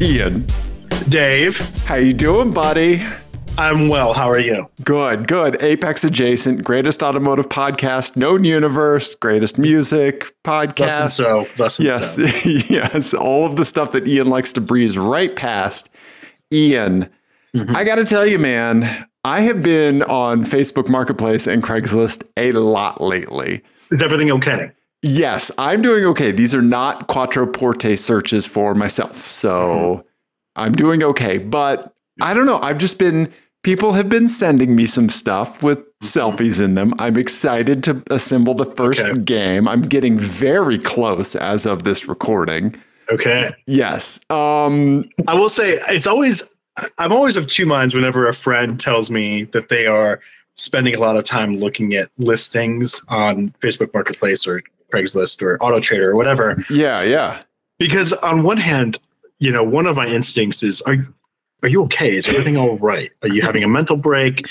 Ian, Dave, how you doing, buddy? I'm well. How are you? Good, good. Apex adjacent, greatest automotive podcast, known universe, greatest music podcast. Thus and so. Thus and yes, so. yes. All of the stuff that Ian likes to breeze right past. Ian, mm-hmm. I got to tell you, man, I have been on Facebook Marketplace and Craigslist a lot lately. Is everything okay? Yes, I'm doing okay. These are not Quattro Porte searches for myself. So I'm doing okay. But I don't know. I've just been, people have been sending me some stuff with selfies in them. I'm excited to assemble the first Okay. game. I'm getting very close as of this recording. Okay. Yes. Um, I will say it's always I'm always of two minds whenever a friend tells me that they are spending a lot of time looking at listings on Facebook Marketplace or Craigslist or Auto Trader or whatever. yeah, yeah. Because on one hand, you know, one of my instincts is are are you okay? Is everything all right? Are you having a mental break?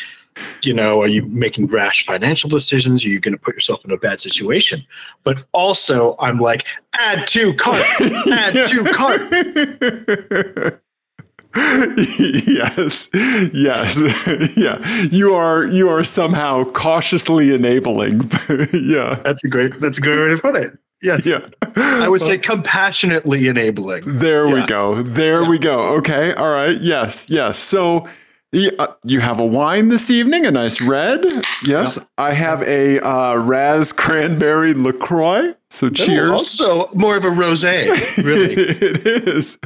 You know, are you making rash financial decisions? Are you going to put yourself in a bad situation? But also, I'm like, add to cart, add to cart. yes. Yes. Yeah. You are you are somehow cautiously enabling. Yeah. That's a great. That's a good way to put it. Yes. yeah. I would say compassionately enabling. there we go. There we go. Okay. All right. Yes. Yes. So uh, you have a wine this evening a nice red. Yes. I have a uh, raz cranberry lacroix. So cheers. Also, more of a rosé. Really. it is.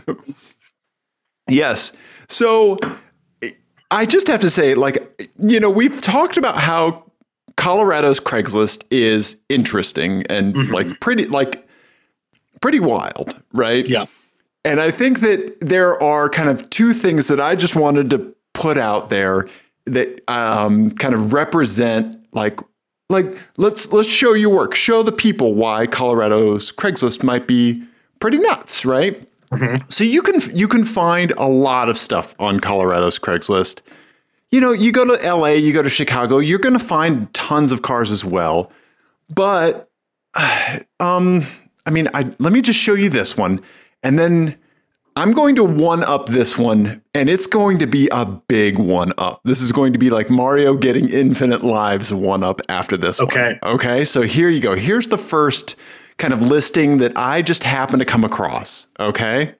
Yes. So I just have to say, like, you know, we've talked about how Colorado's Craigslist is interesting and Mhm. like pretty, like, pretty wild, right? yeah. And I think that there are kind of two things that I just wanted to put out there that um, kind of represent like like let's let's show your work, show the people why Colorado's Craigslist might be pretty nuts, right? So you can you can find a lot of stuff on Colorado's Craigslist. You know, you go to LA, you go to Chicago, you're going to find tons of cars as well. But um I mean, I let me just show you this one and then I'm going to one up this one and it's going to be a big one up. This is going to be like Mario getting infinite lives one up after this one. Okay. Okay. So here you go. Here's the first kind of listing that I just happened to come across. Okay.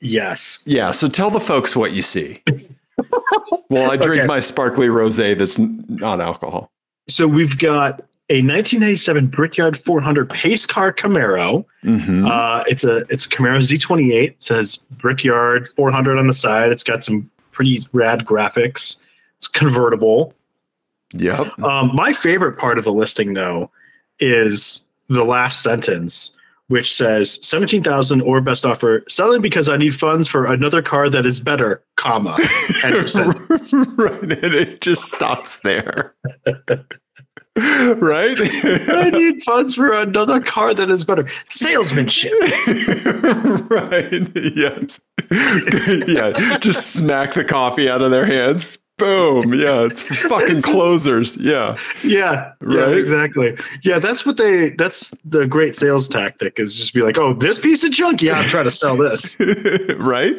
Yes. Yeah. So tell the folks what you see. well, I drink Okay. my sparkly rosé that's n- not alcohol. So we've got a 1997 Brickyard 400 pace car Camaro. hmm Uh, it's a it's a Camaro Z28. It says Brickyard 400 on the side. It's got some pretty rad graphics. It's convertible. yep. Um, my favorite part of the listing, though, is the last sentence, which says 17,000 or best offer selling because I need funds for another car that is better, comma. End of sentence. right. And it just stops there. right? I need funds for another car that is better. Salesmanship. right. Yes. yeah. Just smack the coffee out of their hands. Boom. Yeah. It's fucking It's closers. Yeah. Yeah, yeah, Right? exactly. Yeah, that's what they. That's the great sales tactic is just be like, oh, this piece of junk. Yeah, I'm trying to sell this. right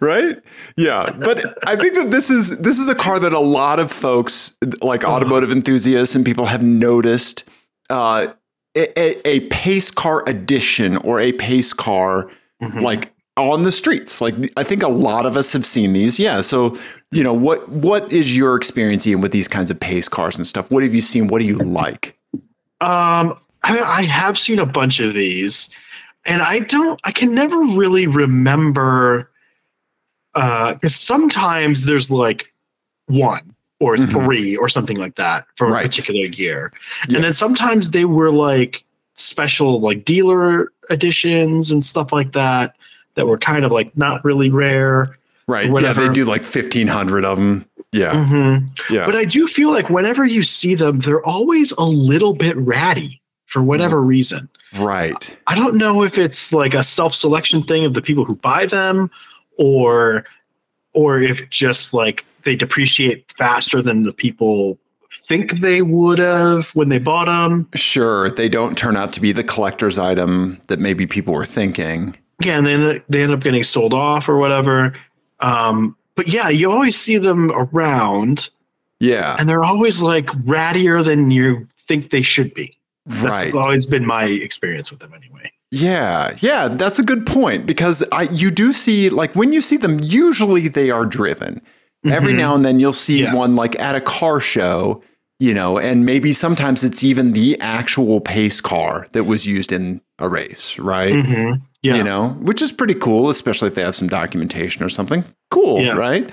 right yeah but i think that this is this is a car that a lot of folks like Uh-huh. automotive enthusiasts and people have noticed uh a, a- a pace car edition or a pace car Mhm. like on the streets like i think a lot of us have seen these yeah so you know what what is your experience Ian, with these kinds of pace cars and stuff what have you seen what do you like Um, I, I have seen a bunch of these, and I don't. I can never really remember. Uh, because sometimes there's like one or Mhm. three or something like that for Right. a particular year, Yeah. and then sometimes they were like special, like dealer editions and stuff like that, that were kind of like not really rare. right yeah they do like 1500 of them yeah hmm yeah But I do feel like whenever you see them, they're always a little bit ratty for whatever reason. right I don't know if it's like a self-selection thing of the people who buy them or or if just like they depreciate faster than the people think they would have when they bought them. Sure, they don't turn out to be the collector's item that maybe people were thinking. Yeah, and then they end up getting sold off or whatever. Um, but yeah, you always see them around, Yeah. and they're always like rattier than you think they should be. That's right. always been my experience with them, anyway. Yeah, yeah, that's a good point because I you do see like when you see them, usually they are driven. Every Mhm. now and then you'll see Yeah. one like at a car show, you know, and maybe sometimes it's even the actual pace car that was used in a race, right? Mhm. Yeah, You know, which is pretty cool, especially if they have some documentation or something. Cool, Yeah. right?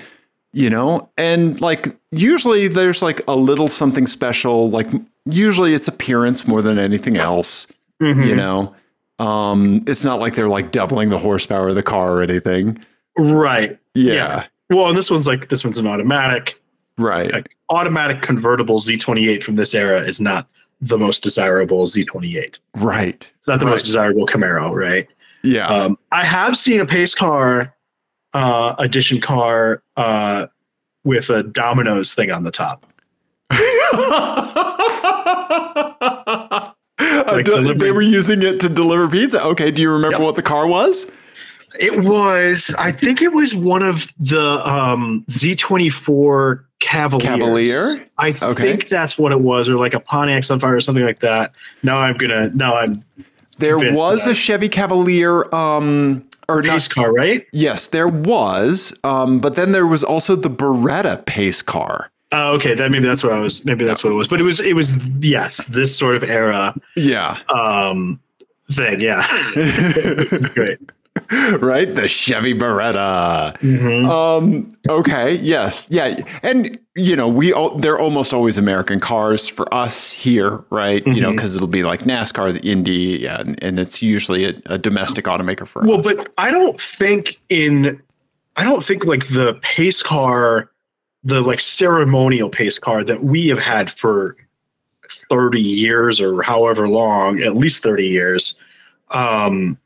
You know, and like usually there's like a little something special, like usually it's appearance more than anything else Mhm. you know um it's not like they're like doubling the horsepower of the car or anything right. yeah, Yeah. Well, and this one's like this one's an automatic. right Like, automatic convertible Z28 from this era is not the most desirable Z28. right It's not the Right. most desirable Camaro, right? Yeah Um, I have seen a pace car uh, edition car uh, with a Domino's thing on the top. Do- they were using it to deliver pizza okay do you remember Yep. what the car was It was, I think it was one of the um, Z24 Cavaliers. Cavalier? I Okay. think that's what it was, or like a Pontiac Sunfire or something like that. Now I'm gonna, now I'm there was a chevy cavalier um or not pace car, right? yes there was um but then there was also the beretta pace car Oh, okay, that maybe that's what I was. Maybe that's what it was. But it was, it was yes, this sort of era yeah um, thing. Yeah, it's great. right the chevy beretta Mhm. Um. Okay. Yes. Yeah. And you know, we all, they're almost always American cars for us here, right? You know, because it'll be like NASCAR, the Indy, yeah, and, and it's usually a, a domestic automaker for Well, us. Well, but I don't think in I don't think like the pace car, the like ceremonial pace car that we have had for 30 years or however long, at least 30 years, um,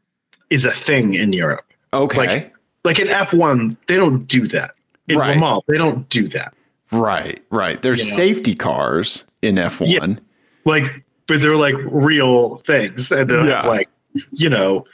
is a thing in Europe. okay. like- Like in F1, they don't do that. In Right. Le Mans, they don't do that. right. Right. There's You know. safety cars in F1. Yeah. Like, but they're like real things. And they're Yeah. like, you know,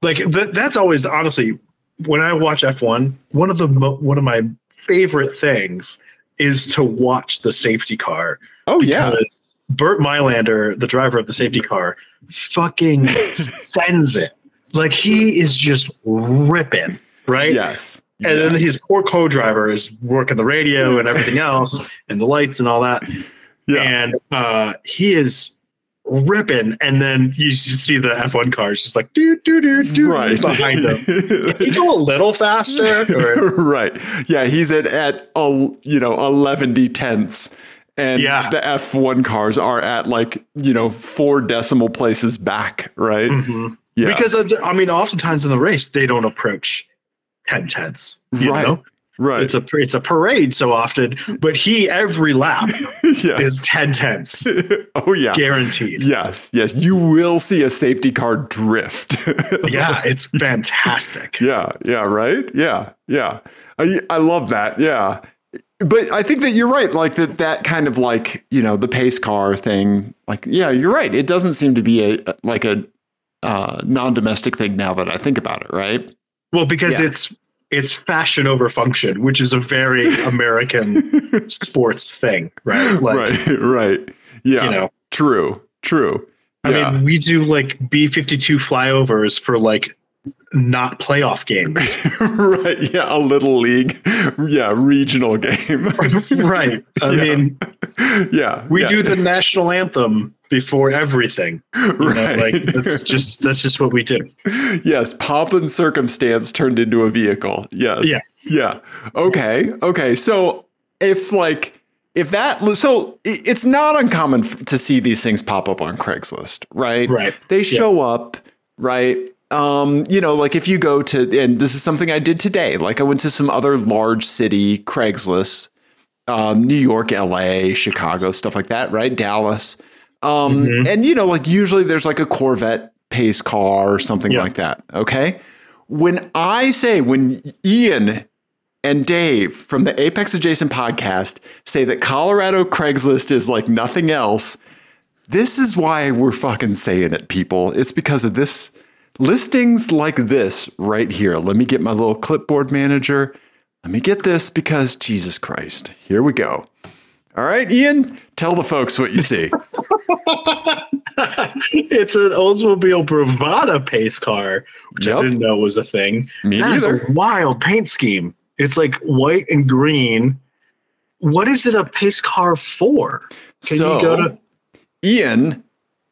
like th- that's always honestly when I watch F1, one of the mo- one of my favorite things is to watch the safety car. Oh yeah. Because Bernd Mayländer, the driver of the safety car, fucking sends it. Like he is just ripping, right? Yes. And then his poor co-driver is working the radio and everything else and the lights and all that. yeah. And uh, he is ripping. And then you see the F1 cars just like doo doo doo doo right behind him. If he go a little faster, or, right. Yeah, he's at at you know eleven d tenths, and Yeah. the F one cars are at like you know four decimal places back. Right. Mhm. Yeah. because of the- I mean, oftentimes in the race they don't approach ten tenths. You Right. know, right. it's a it's a parade so often, but he every lap is ten tenths oh yeah. guaranteed. Yes. Yes. You will see a safety car drift. Yeah, it's fantastic. Yeah, yeah, right? Yeah, yeah. I I love that. Yeah. But I think that you're right. Like that that kind of like, you know, the pace car thing, like yeah, you're right. It doesn't seem to be a like a uh, non-domestic thing now that I think about it, right? Well, because Yeah. it's it's fashion over function, which is a very American sports thing, right? Like, right, right. Yeah. you know, true. True. I Yeah. mean, we do like B fifty two flyovers for like not playoff games, right. Yeah, a little league. Yeah, regional game. right? I Yeah. mean, yeah. we yeah. do the national anthem before everything. You know, right. like that's just that's just what we do. yes, pomp and circumstance turned into a vehicle. Yes. Yeah. Yeah. Okay. Okay. So if like if that so it's not uncommon to see these things pop up on Craigslist, right? Right. They show up, right? Um, you know, like if you go to and this is something I did today. Like I went to some other large city Craigslist, um, New York, LA, Chicago, stuff like that, right? Dallas. Um, Mhm. and you know, like usually there's like a Corvette pace car or something Yeah. like that. Okay. When I say when Ian and Dave from the Apex Adjacent podcast say that Colorado Craigslist is like nothing else, this is why we're fucking saying it, people. It's because of this listings like this right here. Let me get my little clipboard manager. Let me get this because Jesus Christ. Here we go. All right, Ian, tell the folks what you see. it's an Oldsmobile Bravada pace car, which Yep. I didn't know was a thing. Me That is neither. a wild paint scheme. It's like white and green. What is it a pace car for? Can so, you go to Ian,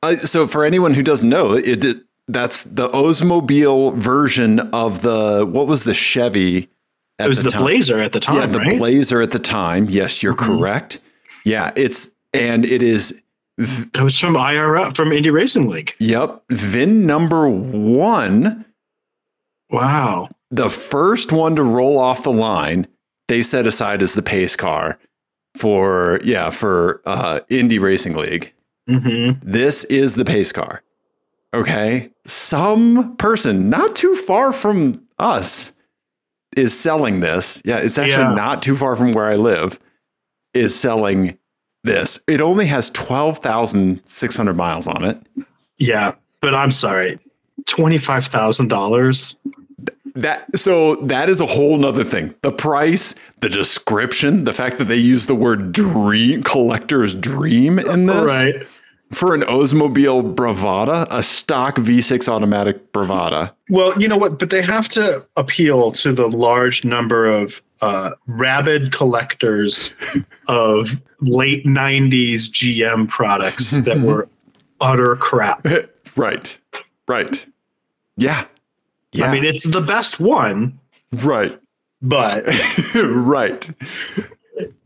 uh, so for anyone who doesn't know, it, it that's the Oldsmobile version of the what was the Chevy at it was the, time? Blazer at the time, yeah, the right? Blazer at the time. Yes, you're Mhm. correct. Yeah, it's and it is it was from IRL from Indy Racing League. yep, VIN number 1, Wow. the first one to roll off the line, they set aside as the pace car for yeah, for uh Indy Racing League. hmm This is the pace car. Okay. Some person not too far from us is selling this. Yeah, it's actually Yeah. not too far from where I live, is selling this. It only has 12,600 miles on it. Yeah, but I'm sorry. Twenty five thousand dollars. That so that is a whole nother thing. The price, the description, the fact that they use the word dream collector's dream in this. Right. For an Oldsmobile Bravada, a stock V6 automatic Bravada. Well, you know what? But they have to appeal to the large number of uh, rabid collectors of late 90s GM products that were utter crap. Right. Right. Yeah. Yeah. I mean, it's the best one, right. but right.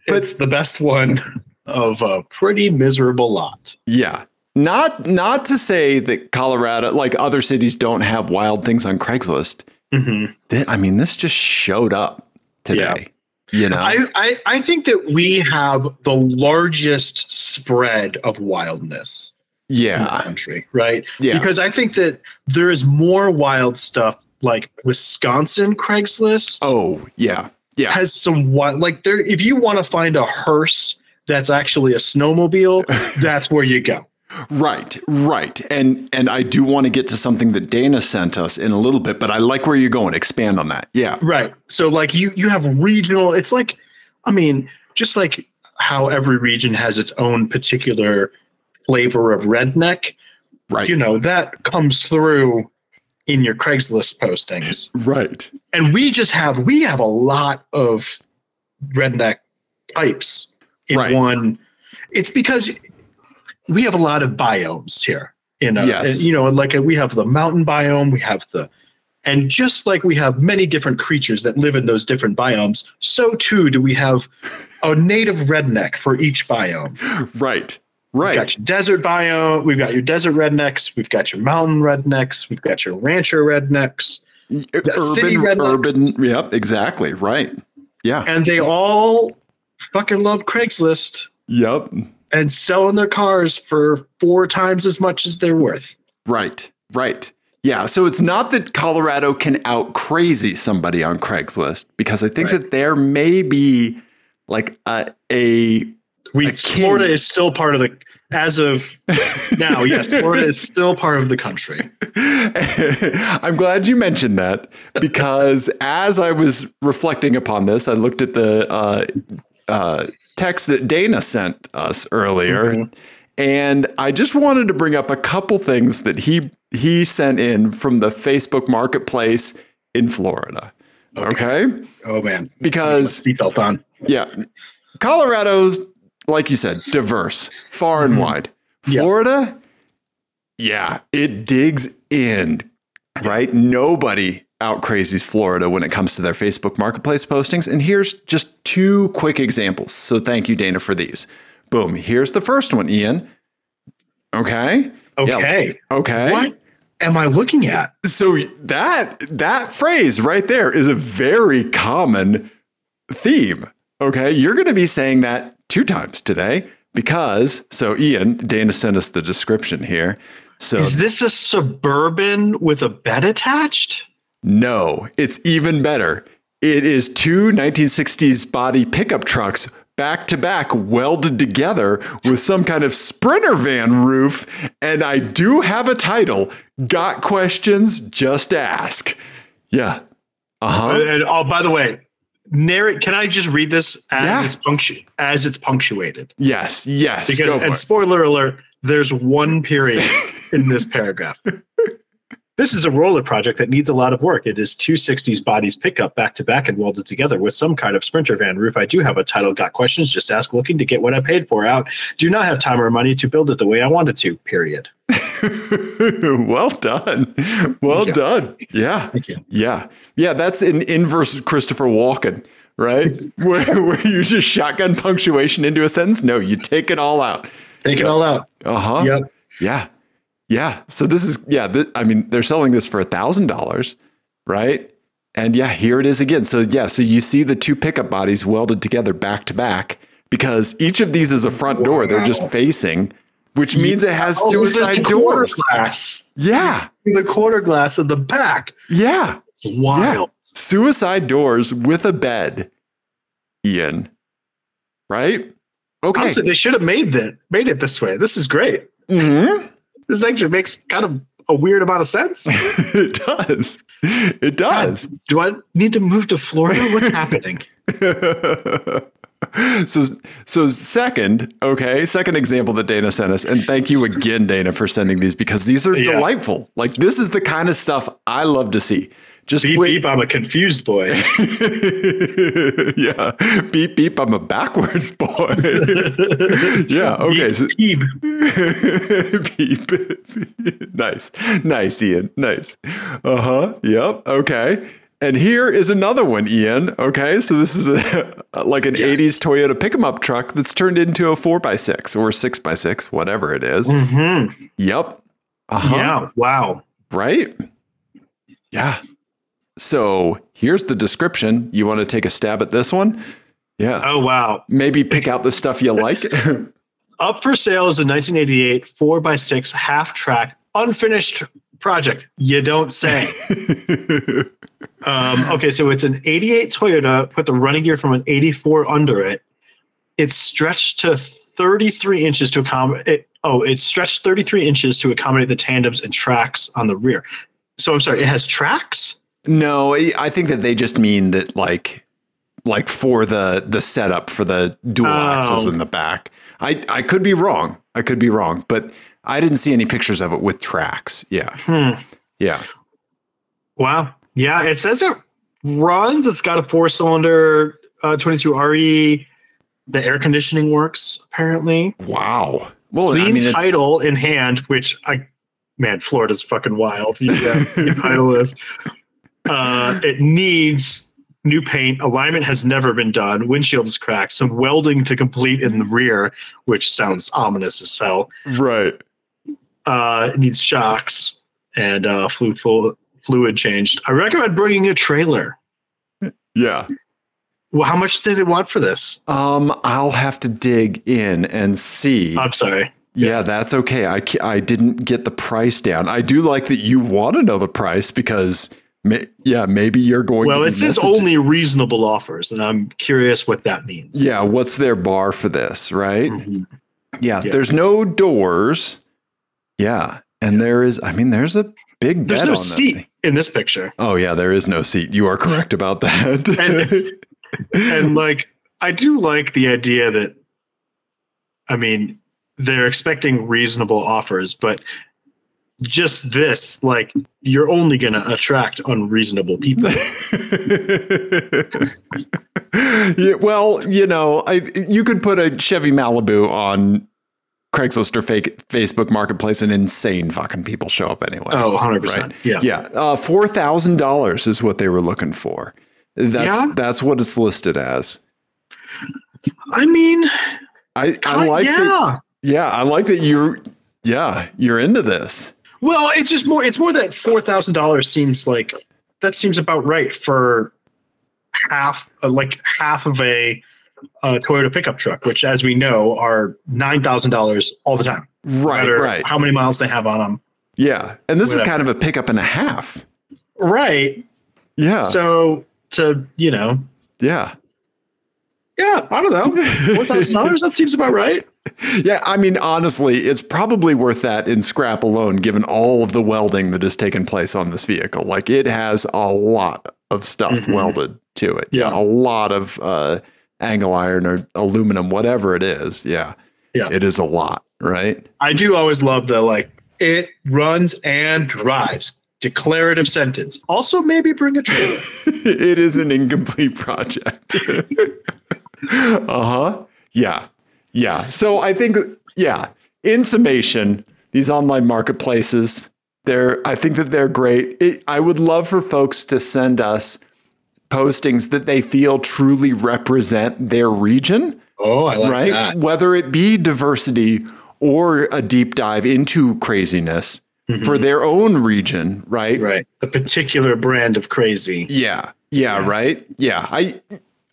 it's the best one of a pretty miserable lot. Yeah. Not not to say that Colorado, like other cities, don't have wild things on Craigslist. hmm I mean, this just showed up today. You know. I, I, I think that we have the largest spread of wildness in the yeah. country, right? Yeah. Because I think that there is more wild stuff like Wisconsin Craigslist Oh, yeah. Yeah. has some wild like there if you want to find a hearse that's actually a snowmobile, that's where you go. Right, right. And and I do want to get to something that Dana sent us in a little bit, but I like where you're going. Expand on that. Yeah. Right. So like you you have regional it's like I mean, just like how every region has its own particular flavor of redneck, Right. you know, that comes through in your Craigslist postings. right. And we just have we have a lot of redneck types in Right. one. It's because we have a lot of biomes here. You know, Yes. and, you know, like we have the mountain biome, we have the and just like we have many different creatures that live in those different biomes, so too do we have a native redneck for each biome. Right. We've Right. got your desert biome, we've got your desert rednecks, we've got your mountain rednecks, we've got your rancher rednecks, city urban, rednecks. urban. Yep. Exactly. Right. Yeah. and they all fucking love Craigslist Yep. and selling their cars for four times as much as they're worth. Right. Right. Yeah. So it's not that Colorado can out crazy somebody on Craigslist because I think Right. that there may be like a, a We A. Florida is still part of the as of now. Yes, Florida is still part of the country. I'm glad you mentioned that because as I was reflecting upon this, I looked at the uh, uh, text that Dana sent us earlier, Mhm. and I just wanted to bring up a couple things that he he sent in from the Facebook Marketplace in Florida. Okay, Oh man, because seatbelt on. yeah, Colorado's like you said, diverse, far and Mhm. wide. Florida, yeah, it digs in, right? Nobody out crazies Florida when it comes to their Facebook Marketplace postings. And here's just two quick examples. So thank you, Dana, for these. Boom. Here's the first one, Ian. Okay. Okay, Okay. what am I looking at? So that that phrase right there is a very common theme. Okay, you're going to be saying that two times today because so Ian Dana sent us the description here. So Is this a suburban with a bed attached? No, it's even better. It is two 1960s body pickup trucks back to back, welded together with some kind of sprinter van roof. And I do have a title. Got questions? Just ask. Yeah. Uh huh. And, oh, by the way, narrate. Can I just read this as Yeah. it's punctu- as it's punctuated? Yes. Yes. Because go for and it. spoiler alert, there's one period in this paragraph. This is a roller project that needs a lot of work. It is two 60s bodies pickup back to back and welded together with some kind of sprinter van roof. I do have a title. Got questions? Just ask. Looking to get what I paid for out. Do not have time or money to build it the way I wanted to. Period. well done. Well done. Yeah. Thank you. Yeah. Yeah. That's an inverse Christopher Walken, right? where, where you just shotgun punctuation into a sentence. No, you take it all out. Take it all out. Uh huh. Yep. Yeah. Yeah. So this is, yeah, th- I mean, they're selling this for a $1,000, right? And yeah, here it is again. So yeah, so you see the two pickup bodies welded together back to back because each of these is a front door. They're just facing, which means it has Oh, suicide the doors. glass. Yeah. The quarter glass in the back. Yeah. Wild. Suicide doors with a bed. Ian. Right? Okay. Honestly, they should have made that made it this way. This is great. Mhm. This actually makes kind of a weird amount of sense. it does. It does. Do I need to move to Florida? What's happening? so so second okay second example that dana sent us and thank you again dana for sending these because these are Yeah. delightful like this is the kind of stuff i love to see just Beep wait beep, I'm a confused boy. yeah beep beep i'm a backwards boy yeah okay so, Beep, beep. beep nice nice ian nice uh-huh yep okay and here is another one ian okay so this is a like an 80s toyota pick 'em up truck that's turned into a 4x6 or 6x6 whatever it is. Mhm. yep uh-huh Yeah. Wow. right yeah so here's the description you want to take a stab at this one yeah Oh wow. maybe pick out the stuff you like Up for sale is a 1988 four x six half track unfinished project. You don't say. Um, okay, so it's an 88 Toyota. Put the running gear from an 84 under it. It's stretched to 33 inches to accommodate. It, oh, it's stretched 33 inches to accommodate the tandems and tracks on the rear. So I'm sorry, it has tracks. No, I I think that they just mean that like like for the the setup for the dual Oh. axles in the back. I I could be wrong. I could be wrong, but I didn't see any pictures of it with tracks. Yeah. Hmm. Yeah. Wow. Yeah, it says it runs. It's got a four cylinder uh, 22 RE. The air conditioning works apparently. Wow. Well, Clean I mean, it's, title in hand, which I, man, Florida's fucking wild. You the title is. Uh, it needs new paint. Alignment has never been done. Windshield is cracked. Some welding to complete in the rear, which sounds ominous as hell. right. Uh, it needs shocks and uh, fluid, fluid fluid changed. I recommend bringing a trailer. Yeah. Well, how much did they want for this? Um, I'll have to dig in and see. I'm sorry. yeah, that's okay. I I didn't get the price down. I do like that you want to know the price because, may, yeah, maybe you're going. Well, to it be says messaging- only reasonable offers, and I'm curious what that means. Yeah, what's their bar for this, right? Mhm. Yeah, Yeah. there's no doors. Yeah, and there is. I mean, there's a big There's no on seat thing. in this picture. Oh yeah, there is no seat. You are correct about that. and like I do like the idea that I mean they're expecting reasonable offers, but just this, like you're only gonna attract unreasonable people. yeah, well, you know, I you could put a Chevy Malibu on Craigslist or fake Facebook Marketplace, and insane fucking people show up anyway. Oh, 100 percent. Right. Yeah. Yeah, uh, four thousand dollars is what they were looking for. That's Yeah? that's what it's listed as. I mean I I uh, like yeah. that. Yeah, I like that you're. Yeah, you're into this. Well, it's just more it's more that four thousand dollars seems like that seems about right for half uh, like half of a uh, Toyota pickup truck, which as we know are nine thousand dollars all the time. Right, matter right. How many miles they have on them. Yeah, and this is kind of a pickup and a half. Right. Yeah, So to you know, yeah, Yeah, I don't know. Four thousand dollars. That seems about right. Yeah, I mean, honestly, it's probably worth that in scrap alone, given all of the welding that has taken place on this vehicle. Like, it has a lot of stuff Mhm. welded to it. Yeah. a lot of uh, angle iron or aluminum, whatever it is. Yeah, Yeah. it is a lot, right? I do always love the like it runs and drives. Declarative sentence. Also, maybe bring a trailer. it is an incomplete project. uh huh. Yeah. Yeah. So I think, yeah, in summation, these online marketplaces, they're, I think that they're great. It, I would love for folks to send us postings that they feel truly represent their region, Oh, I like right? that. Whether it be diversity or a deep dive into craziness mm-hmm. for their own region, right? Right. The particular brand of crazy. Yeah. Yeah, right? Yeah. I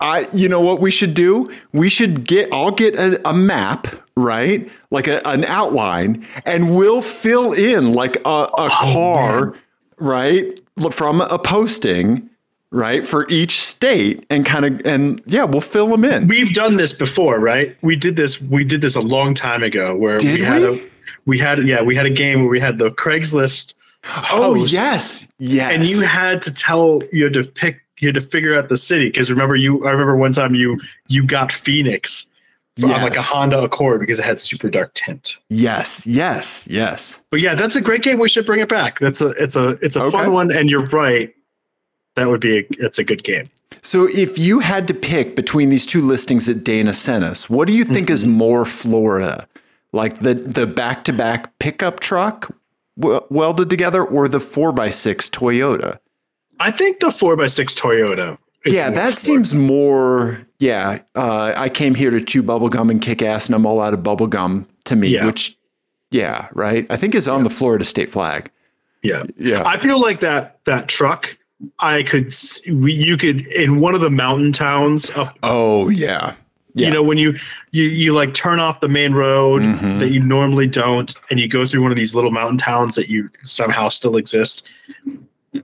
I you know what we should do? We should get I'll get a, a map, right? Like a, an outline and we'll fill in like a, a oh, car, right? From a posting, right? For each state and kind of and yeah, we'll fill them in. We've done this before, right? We did this. We did this a long time ago, where Did we had a we had yeah we had a game where we had the Craigslist. oh, yes. Yes. and you had to tell you had to pick you had to figure out the city because remember you I remember one time you you got Phoenix on like a Honda Accord because it had super dark tint. yes. Yes. Yes. But yeah, that's a great game. We should bring it back. That's a it's a it's a Okay. fun one, and you're right. That would be a it's a good game. So, if you had to pick between these two listings that Dana sent us, what do you think is mm-hmm. more Florida? Like the the back to back pickup truck welded together, or the four x six Toyota? I think the four x six Toyota. Yeah, that seems more. Yeah, uh, I came here to chew bubblegum and kick ass, and I'm all out of bubblegum to me. Yeah. Which, yeah, right. I think is on the Florida state flag. Yeah, Yeah, I feel like that that truck. I could we, you could in one of the mountain towns up. oh yeah, yeah. You know when you you you like turn off the main road Mhm. that you normally don't, and you go through one of these little mountain towns that you somehow still exist,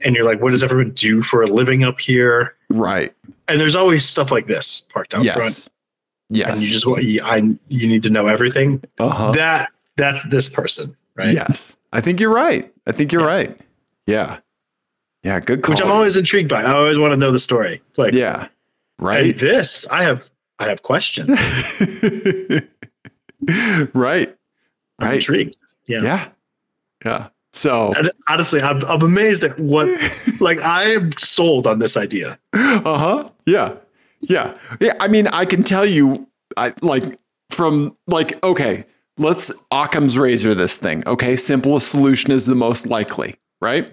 and you're like, what does everyone do for a living up here? right. And there's always stuff like this parked out front, Yes. Yes. and you just want you, I you need to know everything. uh-huh. That that's this person, right? Yes. I think you're right. I think you're Yeah. right. Yeah. Yeah. Good call. Which I'm always intrigued by. I always want to know the story. Like, yeah. Right. this I have I have questions. right. I'm Right. intrigued. Yeah. Yeah. Yeah. So, And honestly, I'm, I'm amazed at what, like, I am sold on this idea. uh huh. Yeah. Yeah. Yeah. I mean, I can tell you, I like from like, okay, let's Occam's razor this thing. Okay. Simplest solution is the most likely, right?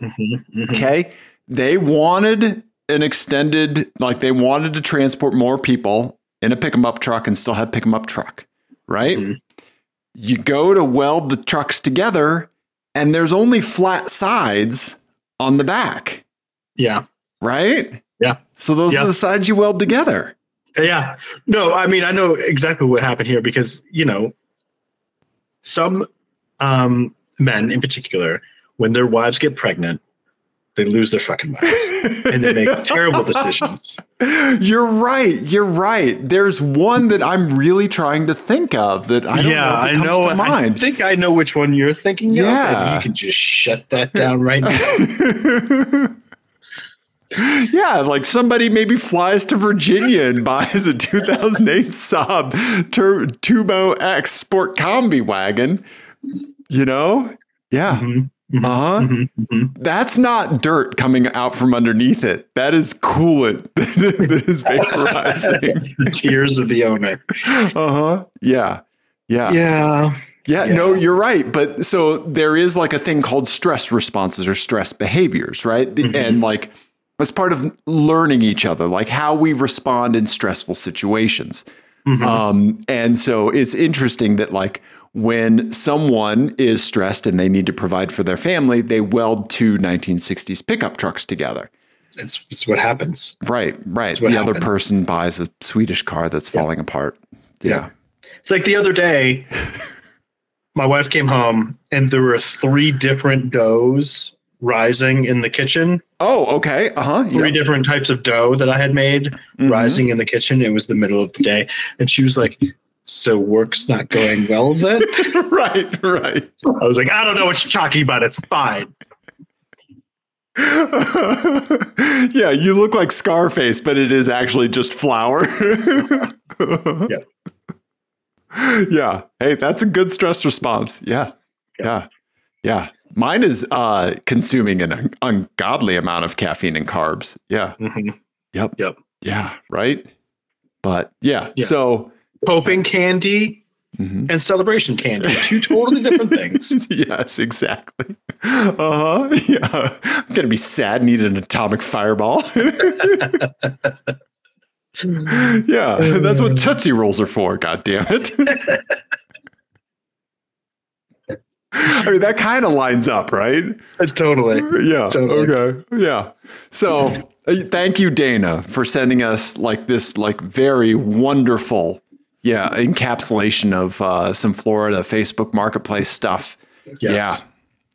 Okay. They wanted an extended, like they wanted to transport more people in a pick 'em up truck and still have pick 'em up truck, right? Mhm. You go to weld the trucks together and there's only flat sides on the back, Yeah. right? Yeah. So those Yeah. are the sides you weld together. Yeah. No, I mean, I know exactly what happened here because, you know, some um, men in particular, when their wives get pregnant, they lose their fucking minds and they make terrible decisions. You're right. You're right. There's one that I'm really trying to think of that I don't yeah, know if I it comes know. to I think I know which one you're thinking of. Yeah. and You can just shut that down right now. yeah, like somebody maybe flies to Virginia and buys a 2008 Saab Tur- Turbo X Sport Combi wagon. You know? Yeah. Mhm, Uh huh. mhm, mhm. That's not dirt coming out from underneath it. That is coolant that is vaporizing. the tears of the owner. Uh huh. Yeah. Yeah. Yeah. Yeah, Yeah. no, you're right. But so there is like a thing called stress responses or stress behaviors, right? Mhm. And like as part of learning each other, like how we respond in stressful situations. Mhm. Um, and so it's interesting that like when someone is stressed and they need to provide for their family, they weld two 1960s pickup trucks together. it's, it's what happens. Right, right. The other person buys a Swedish car that's falling apart. Yeah. It's like the other day, my wife came home and there were three different doughs rising in the kitchen. Oh, okay. Uh huh. Three different types of dough that I had made Mhm. rising in the kitchen. It was the middle of the day. And she was like, So work's not going well then? right, right. I was like, I don't know what you're talking about. It's fine. yeah, you look like Scarface, but it is actually just flour. Yeah. Yeah. Hey, that's a good stress response. Yeah. Yeah. Yeah. Mine is uh, consuming an un- ungodly amount of caffeine and carbs. Yeah. Mhm. Yep. Yep. Yeah. Right. But yeah. Yeah. So, Coping candy mhm. and celebration candy, two totally different things. yes, exactly. Uh huh. Yeah. I'm going to be sad and eat an atomic fireball. yeah. That's what Tootsie Rolls are for. God damn it. I mean, that kind of lines up, right? totally. Yeah. Totally. Okay. Yeah. So uh, thank you, Dana, for sending us like this, like very wonderful, yeah, encapsulation of uh, some Florida Facebook Marketplace stuff. Yes. Yeah.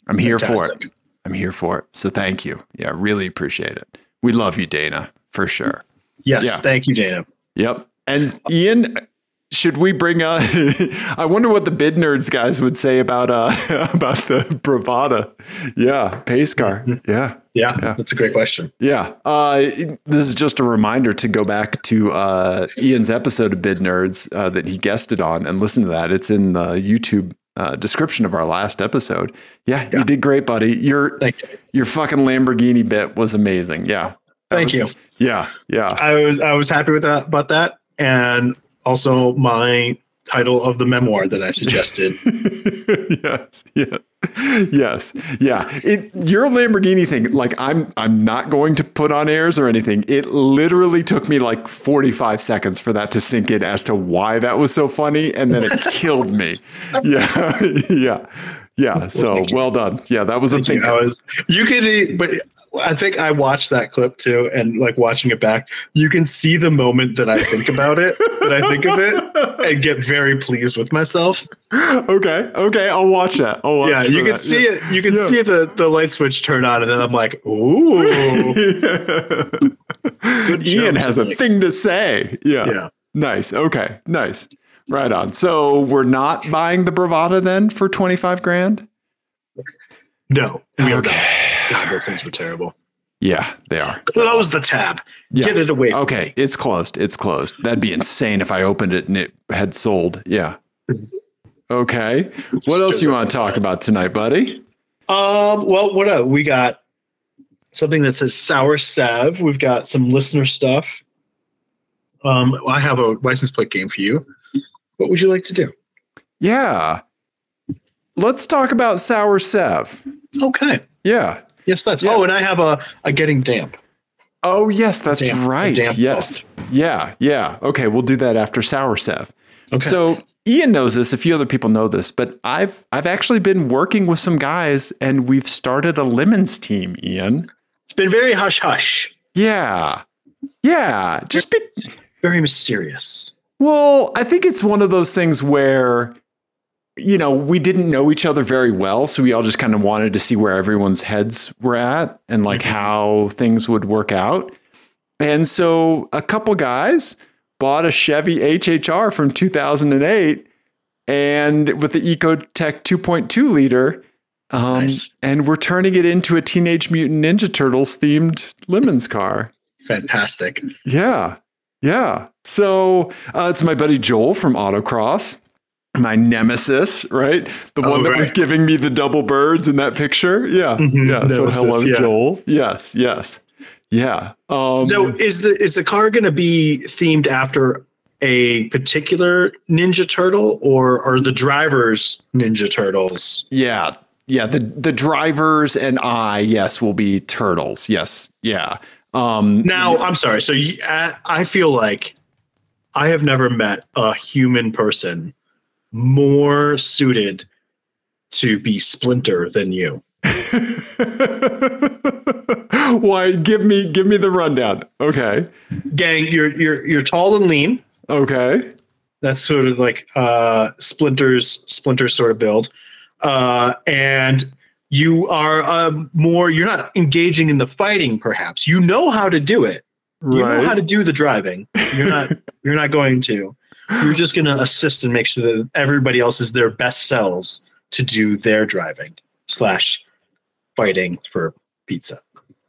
I'm here for it. I'm here for it. So thank you. Yeah, really appreciate it. We love you, Dana, for sure. Yes. Yeah. Thank you, Dana. Yep. And Ian, should we bring uh I wonder what the bid nerds guys would say about uh about the Bravada. Yeah, pace car. Yeah. Yeah, Yeah. that's a great question. Yeah. Uh, this is just a reminder to go back to uh, Ian's episode of Bid Nerds uh, that he guested on and listen to that. It's in the YouTube uh, description of our last episode. Yeah, Yeah. you did great, buddy. Your Thank you. your fucking Lamborghini bit was amazing. Yeah. Thank was- you. Yeah. Yeah. I was I was happy with that about that, and also my title of the memoir that I suggested. yes, yes, yes, yeah. It your Lamborghini thing, like I'm, I'm not going to put on airs or anything. It literally took me like 45 seconds for that to sink in as to why that was so funny, and then it killed me. Yeah, yeah, yeah. So well done. Yeah, that was a thing. I was you could, but I think I watched that clip too, and like watching it back, you can see the moment that I think about it, that I think of it, and get very pleased with myself. Okay, okay, I'll watch that. I'll watch yeah, you can that. see Yeah. it. You can Yeah. see the the light switch turn on, and then I'm like, ooh, good Ian has a thing to say. Yeah. Yeah. Nice. Okay. Nice. Right on. So we're not buying the Bravada then for 25 grand? No, we are not. God, those things were terrible. Yeah, they are. Close the tab. Yeah. Get it away. from Okay. It's closed. It's closed. That'd be insane if I opened it and it had sold. Yeah. Okay. What else you want to talk about tonight, buddy? Um, well, what else? We got something that says sour sev. We've got some listener stuff. Um, I have a license plate game for you. What would you like to do? Yeah. Let's talk about Sour Sev. Okay. Yeah. Yes, that's. Yeah. Oh, and I have a, a getting damp. Oh, yes, that's Damp- right. Yes. thought. Yeah. Yeah. Okay. We'll do that after Sour Sev. Okay. So Ian knows this. A few other people know this, but I've I've actually been working with some guys, and we've started a lemons team. Ian. it's been very hush hush, Yeah, yeah. Just be very mysterious. well. I think it's one of those things where you know we didn't know each other very well, so we all just kind of wanted to see where everyone's heads were at and like Mhm. how things would work out. And so a couple guys bought a Chevy HHR from 2008 and with the Ecotec 2.2 liter. Um, Nice. And we're turning it into a Teenage Mutant Ninja Turtles themed Lemons car. Fantastic. Yeah. Yeah. So uh, it's my buddy Joel from Autocross, my nemesis, right? The Oh, one that was giving me the double birds in that picture. Yeah. Mhm, Yeah. So hello, yeah. Joel. Yes. Yes. Yeah. Um, So is the is the car going to be themed after a particular Ninja Turtle, or are the drivers Ninja Turtles? Yeah. Yeah. The the drivers and I, yes, will be turtles. Yes. Yeah. Um Now, I'm sorry. So you, I, I feel like I have never met a human person more suited to be Splinter than you. Why give me give me the rundown. Okay. Gang, you're you're you're tall and lean. Okay. That's sort of like uh, Splinter's Splinter's sort of build, uh, and you are um, more you're not engaging in the fighting perhaps you know how to do it you know how to do the driving you're not you're not going to you're just going to assist and make sure that everybody else is their best selves to do their driving slash fighting for pizza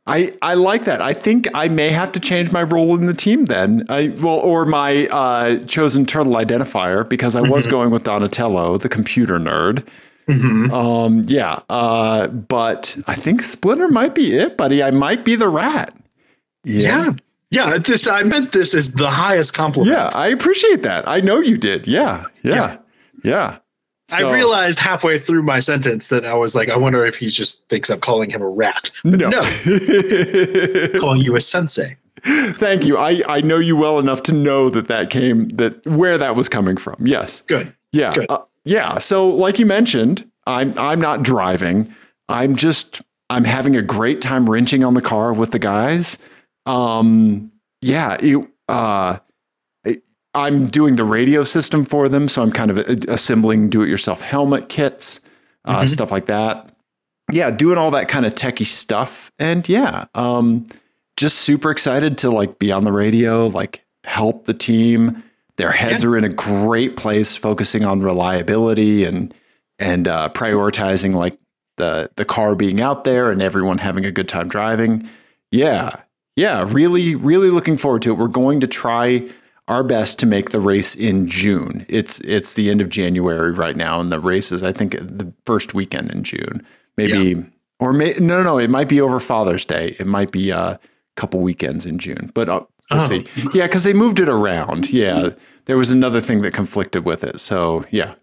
I, I like that. I think I may have to change my role in the team then. I well, or my uh, chosen turtle identifier because I was Mhm. going with Donatello, the computer nerd. mm-hmm. Um, yeah, uh, but I think Splinter might be it, buddy. I might be the rat. yeah yeah this i meant this as the highest compliment yeah. I appreciate that. I know you did. Yeah, yeah, yeah. So- I realized halfway through my sentence that I was like, I wonder if he just thinks I'm calling him a rat. But no. no, calling you a sensei. Thank you. I, I know you well enough to know that that came that where that was coming from. Yes. Good. Yeah. Good. Uh, yeah. So, like you mentioned, I'm I'm not driving. I'm just I'm having a great time wrenching on the car with the guys. Um, yeah. It, uh, it- I'm doing the radio system for them, so I'm kind of assembling do-it-yourself helmet kits, uh, Mhm. stuff like that. Yeah, doing all that kind of techie stuff, and yeah, um, just super excited to like be on the radio, like help the team. Their heads are in a great place, focusing on reliability and and uh, prioritizing like the the car being out there and everyone having a good time driving. Yeah, yeah, really, really looking forward to it. We're going to try our best to make the race in June. It's it's the end of January right now, and the race is I think the first weekend in June, maybe or may, no, no, no, it might be over Father's Day. It might be a couple weekends in June, but uh, we'll Oh. see. Yeah, because they moved it around. Yeah, there was another thing that conflicted with it. So yeah,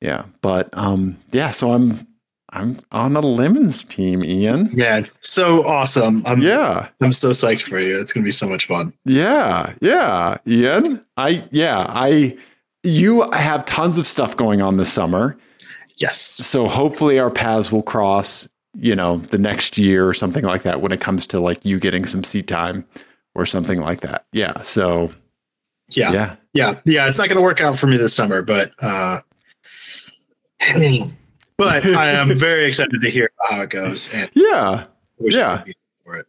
yeah, but um, yeah. So I'm I'm on the lemons team, Ian. Yeah, so awesome. I'm Yeah. I'm so psyched for you. It's gonna be so much fun. Yeah, yeah, Ian. I yeah, I you have tons of stuff going on this summer. Yes. So hopefully our paths will cross, you know, the next year or something like that when it comes to like you getting some seat time or something like that. Yeah. So Yeah. yeah. Yeah. Yeah. It's not gonna work out for me this summer, but uh but I am very excited to hear how it goes Yeah. wish I Yeah. for it.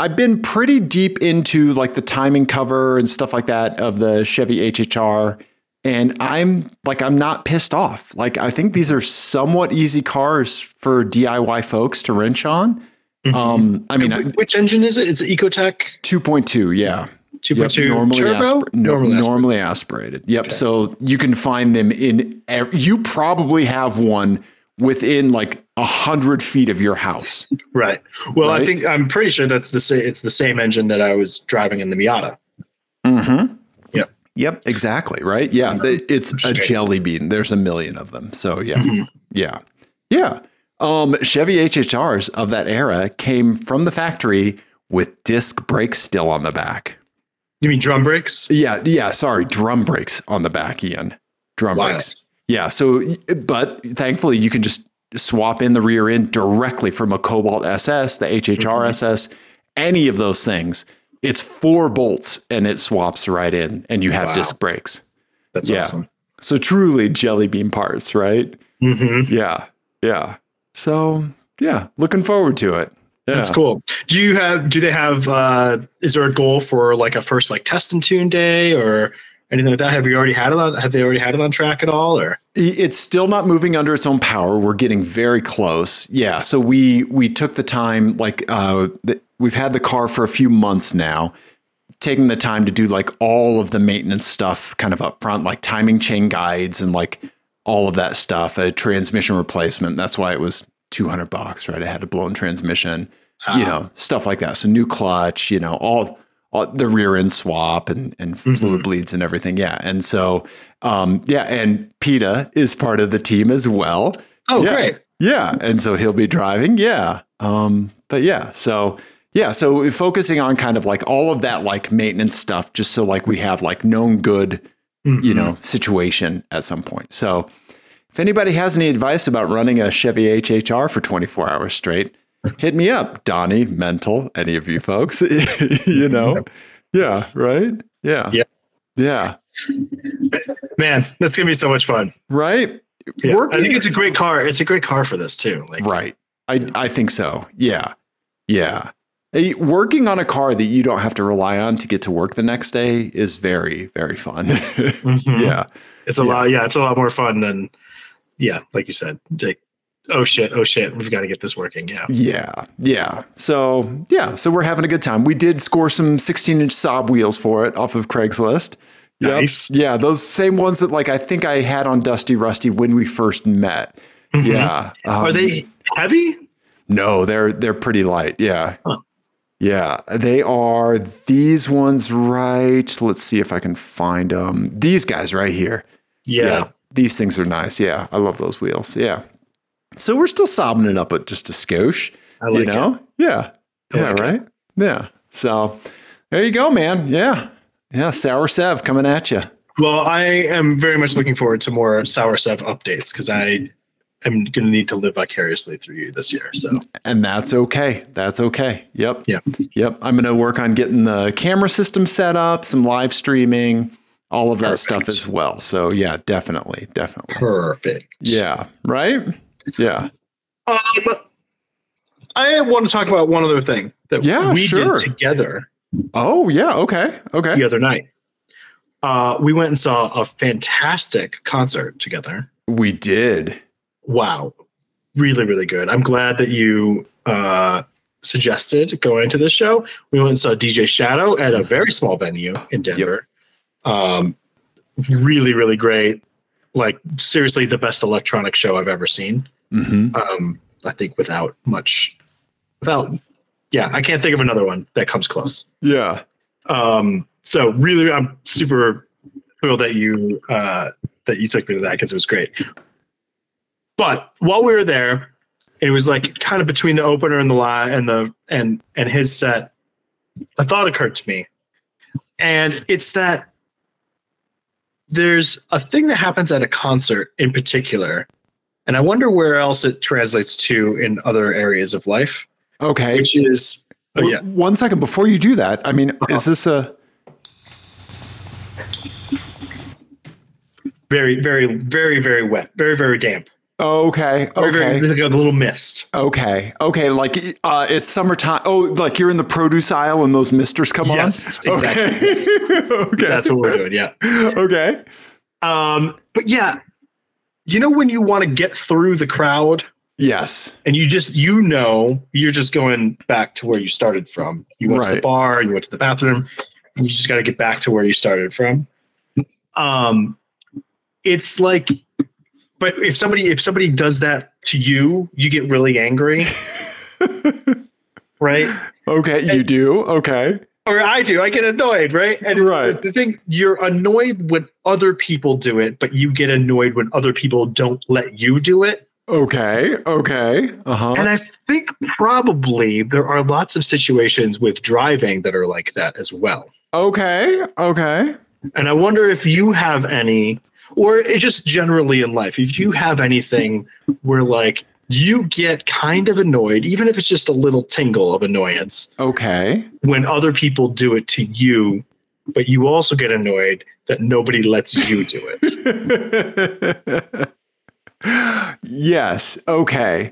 I've been pretty deep into like the timing cover and stuff like that of the Chevy HHR. And I'm like, I'm not pissed off. Like, I think these are somewhat easy cars for DIY folks to wrench on. Mhm. Um, I mean, I- which engine is it? It's Ecotec 2.2, yeah. 2.2 Yep, normally, turbo. aspir- no- Normally normally, aspirated. aspirated. Yep. Okay. So you can find them in. ev- You probably have one within like a hundred feet of your house. Right. Well, I think I'm pretty sure that's the same. It's the same engine that I was driving in the Miata. Mm-hmm. Yep. Yep. Exactly. Right. Yeah. the- It's a Straight. jelly bean. There's a million of them. So yeah. Mhm. Yeah. Yeah. Um, Chevy HHRs of that era came from the factory with disc brakes still on the back. You mean drum brakes? Yeah. Yeah. Sorry. Drum brakes on the back, Ian. Drum brakes. Yeah. So, but thankfully, you can just swap in the rear end directly from a Cobalt SS, the HHR. SS, any of those things. It's four bolts and it swaps right in, and you have Wow. disc brakes. That's Yeah. awesome. So, truly jelly bean parts, right? hmm Yeah. Yeah. So, yeah, looking forward to it. Yeah. That's cool. Do you have? Do they have? uh Is there a goal for like a first like test and tune day or anything like that? Have you already had it on? Have they already had it on track at all? Or It's still not moving under its own power. We're getting very close. Yeah. So we we took the time, like uh, the, we've had the car for a few months now, taking the time to do like all of the maintenance stuff, kind of up front, like timing chain guides and like all of that stuff. A transmission replacement. That's why it was two hundred bucks, right? It had a blown transmission, you Ah. know, stuff like that. So new clutch, you know, all. all the rear end swap and, and fluid bleeds and everything. Yeah. And so, um, yeah. And Peter is part of the team as well. oh, Yeah. great. Yeah. And so he'll be driving. Yeah. Um, but yeah. So, yeah. So focusing on kind of like all of that, like maintenance stuff, just so like we have like known good, you Mhm. know, situation at some point. So if anybody has any advice about running a Chevy HHR for 24 hours straight, hit me up, Donnie, Mental, any of you folks, you know? Yeah. Right. Yeah. Yeah. Yeah. man, that's gonna be so much fun. Right. Yeah. working I think it's a great car. It's a great car for this too. Like, Right. I I think so. Yeah. Yeah. Eh, Working on a car that you don't have to rely on to get to work the next day is very, very fun. mhm. yeah. it's a Yeah. lot. Yeah, it's a lot more fun than, yeah, like you said, like, oh shit, oh shit, we've got to get this working. Yeah. Yeah. Yeah. So, yeah. So we're having a good time. We did score some 16 inch Saab wheels for it off of Craigslist. Yep. Nice. Yeah. Those same ones that, like, I think I had on Dusty Rusty when we first met. Mhm. Yeah. Are Um, they heavy? No, they're they're pretty light. Yeah. Huh. Yeah, they are these ones right. Let's see if I can find them. These guys right here. Yeah. These things are nice. Yeah. I love those wheels. Yeah. So we're still sobbing it up at just a skosh, I like you know? it. Yeah. I Yeah, like it. right? Yeah. So there you go, man. Yeah. Yeah, Sour Sev coming at you. Well, I am very much looking forward to more Sour Sev updates because I am going to need to live vicariously through you this year. So And that's okay. That's okay. Yep. Yeah. Yep. I'm going to work on getting the camera system set up, some live streaming, all of that Perfect. stuff as well. So, yeah, definitely. Definitely. perfect. Yeah. Right? Yeah. Um, I want to talk about one other thing that Yeah, we sure. did together Oh, yeah. Okay. Okay. the other night. Uh, we went and saw a fantastic concert together. We did. Wow, really, really good. I'm glad that you uh, suggested going to this show. We went and saw DJ Shadow at a very small venue in Denver. Um, really, really great. Like seriously, the best electronic show I've ever seen. hmm Um, I think without much, without, yeah, I can't think of another one that comes close. Yeah. Um, so really, I'm super thrilled that you uh, that you took me to that because it was great. But while we were there, it was like kind of between the opener and the lie and the and and his set. A thought occurred to me, and it's that there's a thing that happens at a concert in particular, and I wonder where else it translates to in other areas of life, Okay. which is oh yeah, One second before you do that. I mean, Uh-huh. is this a. very very very very wet, very very damp. Okay. Okay. like a little mist. Okay. Okay. Like uh, it's summertime. Oh, like you're in the produce aisle and those misters come Yes, on. exactly. Okay. okay. That's what we're doing. Yeah. okay. Um, but yeah, you know when you want to get through the crowd Yes. and you just you know you're just going back to where you started from. You went to the bar, you went to the bathroom, and you just got to get back to where you started from. Um, it's like, but if somebody if somebody does that to you, you get really angry, right? Okay. You do. Okay. or I do. I get annoyed, right? And Right. the, the thing you're annoyed when other people do it, but you get annoyed when other people don't let you do it. Okay. Okay. Uh huh. And I think probably there are lots of situations with driving that are like that as well. Okay. Okay. And I wonder if you have any, or it just generally in life, if you have anything where like you get kind of annoyed, even if it's just a little tingle of annoyance Okay. when other people do it to you, but you also get annoyed that nobody lets you do it. yes. Okay.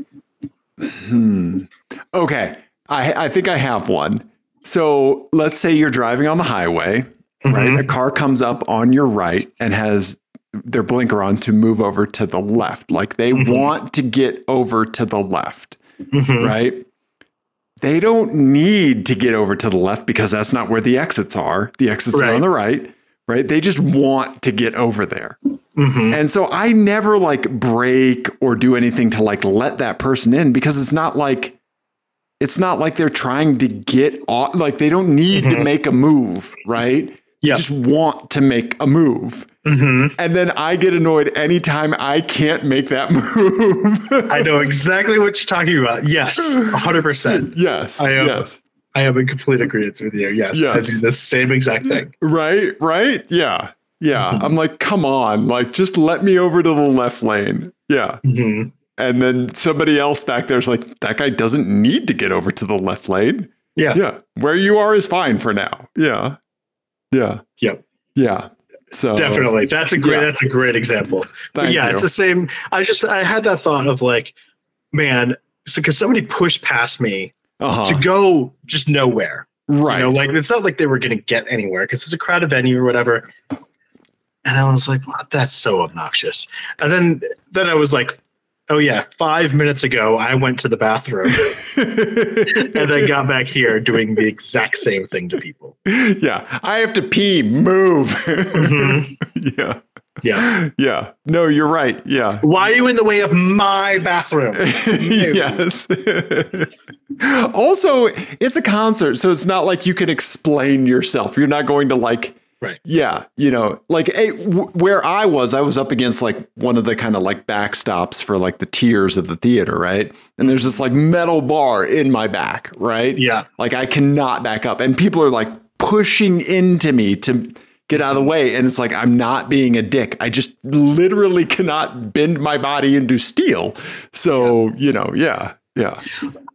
Hmm. Okay. I I think I have one. So let's say you're driving on the highway, right? Mhm. A car comes up on your right and has their blinker on to move over to the left. Like they Mhm. want to get over to the left, Mhm. right? They don't need to get over to the left because that's not where the exits are. The exits are on the right, right? They just want to get over there. Mhm. And so I never like break or do anything to like let that person in because it's not like it's not like they're trying to get off like they don't need to Mhm. make a move, right? They Yeah. just want to make a move. Mhm. And then I get annoyed anytime I can't make that move. I know exactly what you're talking about. Yes, 100%. yes. I am- yes. I am in complete agreement with you. Yes, I do the same exact thing. Right, right? Yeah. Yeah. Mhm. I'm like, come on, like just let me over to the left lane. Yeah. Mhm. And then somebody else back there's like, that guy doesn't need to get over to the left lane. Yeah. Yeah. Where you are is fine for now. Yeah. Yeah. Yep. Yeah. So Definitely. That's a great Yeah. that's a great example. But yeah, you. it's the same. I just I had that thought of like, man, because somebody pushed past me uh-huh. to go just nowhere. right. You know, like it's not like they were gonna get anywhere because it's a crowded venue or whatever. And I was like, wow, that's so obnoxious. And then then I was like, oh yeah, five minutes ago I went to the bathroom and then got back here doing the exact same thing to people. yeah. I have to pee. Move. Mhm. yeah. Yeah. Yeah. No, you're right. Yeah. Why are you in the way of my bathroom? yes. also, it's a concert, so it's not like you can explain yourself. You're not going to like Right. Yeah, you know, like eh, w- where I was, I was up against like one of the kind of like backstops for like the tiers of the theater, right? And there's this like metal bar in my back, right? Yeah. Like I cannot back up, and people are like pushing into me to get out of the way, and it's like I'm not being a dick. I just literally cannot bend my body into steel. So you know, yeah, yeah,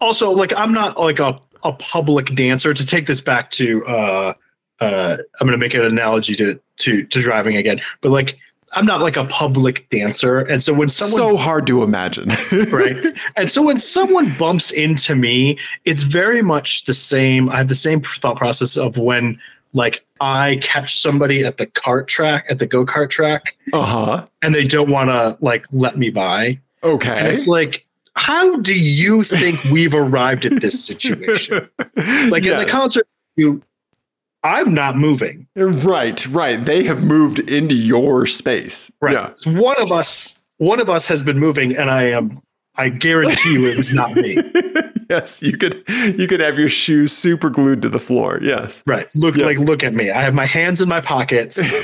also like i'm not like a, a public dancer to take this back to uh uh i'm gonna make an analogy to to to driving again but like i'm not like a public dancer and so when someone so hard to imagine. right and so when someone bumps into me it's very much the same i have the same thought process of when like i catch somebody at the cart track at the go-kart track uh huh. and they don't want to like let me by and Okay. it's like how do you think we've arrived at this situation like in the concert you i'm not moving Right, right. They have moved into your space. right Yeah. one of us one of us has been moving and i am i guarantee you it was not me yes, you could you could have your shoes super glued to the floor. Yes. right look Yes. like look at me i have my hands in my pockets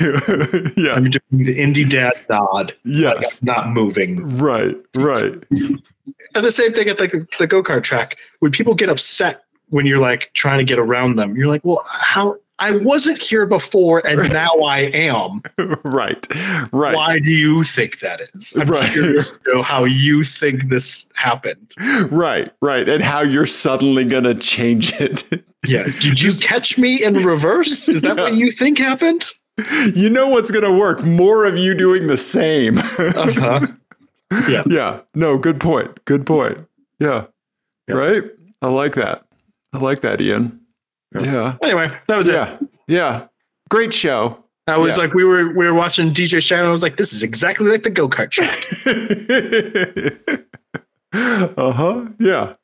yeah. i'm doing the indie dad nod like Yes. I'm not moving Right. Right. and the same thing at like the, the go-kart track when people get upset when you're like trying to get around them you're like well how i wasn't here before and now i am right. Right. why do you think that is? I'm Right. curious to know how you think this happened. Right. Right. And how you're suddenly gonna change it. Yeah. Did you catch me in reverse? Is that what you think happened? you know what's gonna work. More of you doing the same. Uh-huh. Yeah. yeah. No, good point. Good point. Yeah. Yeah. Right? I like that. I like that, Ian. Yeah. Yeah. Anyway, that was it. Yeah. Yeah. Great show. I was Yeah. like, we were we were watching DJ Shadow. I was like, this is exactly like the go kart track. uh huh. Yeah.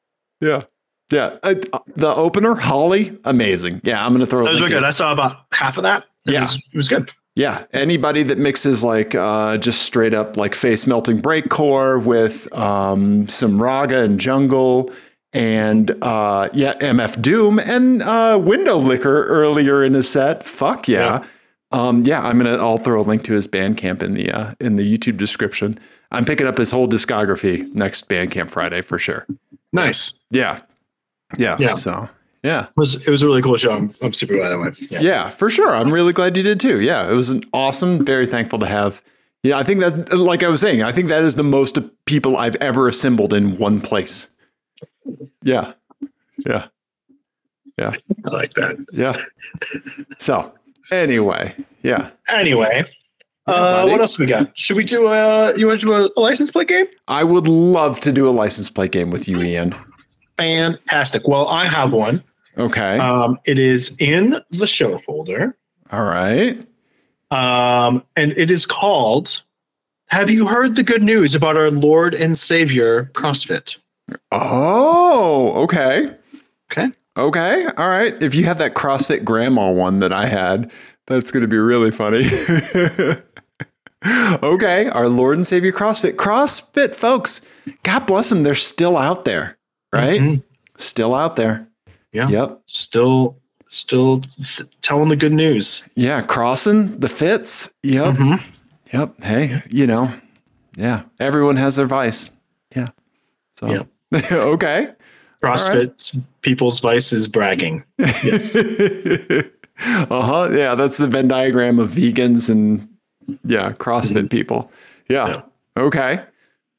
Yeah. Yeah. Uh, the opener, Holly, amazing. Yeah. I'm to throw That was link really in. good. I saw about half of that. It Yeah. was, it was good. Yeah. Anybody that mixes like uh, just straight up like face melting breakcore with um, some ragga and jungle and uh, yeah, MF Doom and uh, Window Liquor earlier in his set. Fuck yeah. Um, yeah, I'm gonna. I'll throw a link to his Bandcamp in the uh, in the YouTube description. I'm picking up his whole discography next Bandcamp Friday for sure. Nice. Yeah, yeah. Yeah. So yeah, It was it was a really cool show. I'm, I'm super glad I went. Yeah. yeah, for sure. I'm really glad you did too. Yeah, it was an awesome. Very thankful to have. Yeah, I think that, like I was saying, I think that is the most people I've ever assembled in one place. Yeah, yeah, Yeah. I like that. yeah. So anyway, yeah, Anyway. Uh, what else we got? Should we do uh you want to do a, a license plate game? I would love to do a license plate game with you, Ian. Fantastic. Well, I have one. Okay. Um, it is in the show folder, All right. um, and it is called Have You Heard the Good News About Our Lord and Savior CrossFit? Oh, okay. Okay. Okay. All right. If you have that CrossFit grandma one that I had, that's going to be really funny. okay. Our Lord and Savior CrossFit. CrossFit folks, God bless them. They're still out there, right? Mhm. Still out there. Yeah. Yep. Still, still telling the good news. Yeah. Crossing the fits. Yep. Mhm. Yep. Hey, you know, yeah. Everyone has their vice. Yeah. So, Yep. okay. CrossFit's people's vice is bragging. Yes. uh huh. Yeah, that's the Venn diagram of vegans and yeah, CrossFit people. Yeah. Okay.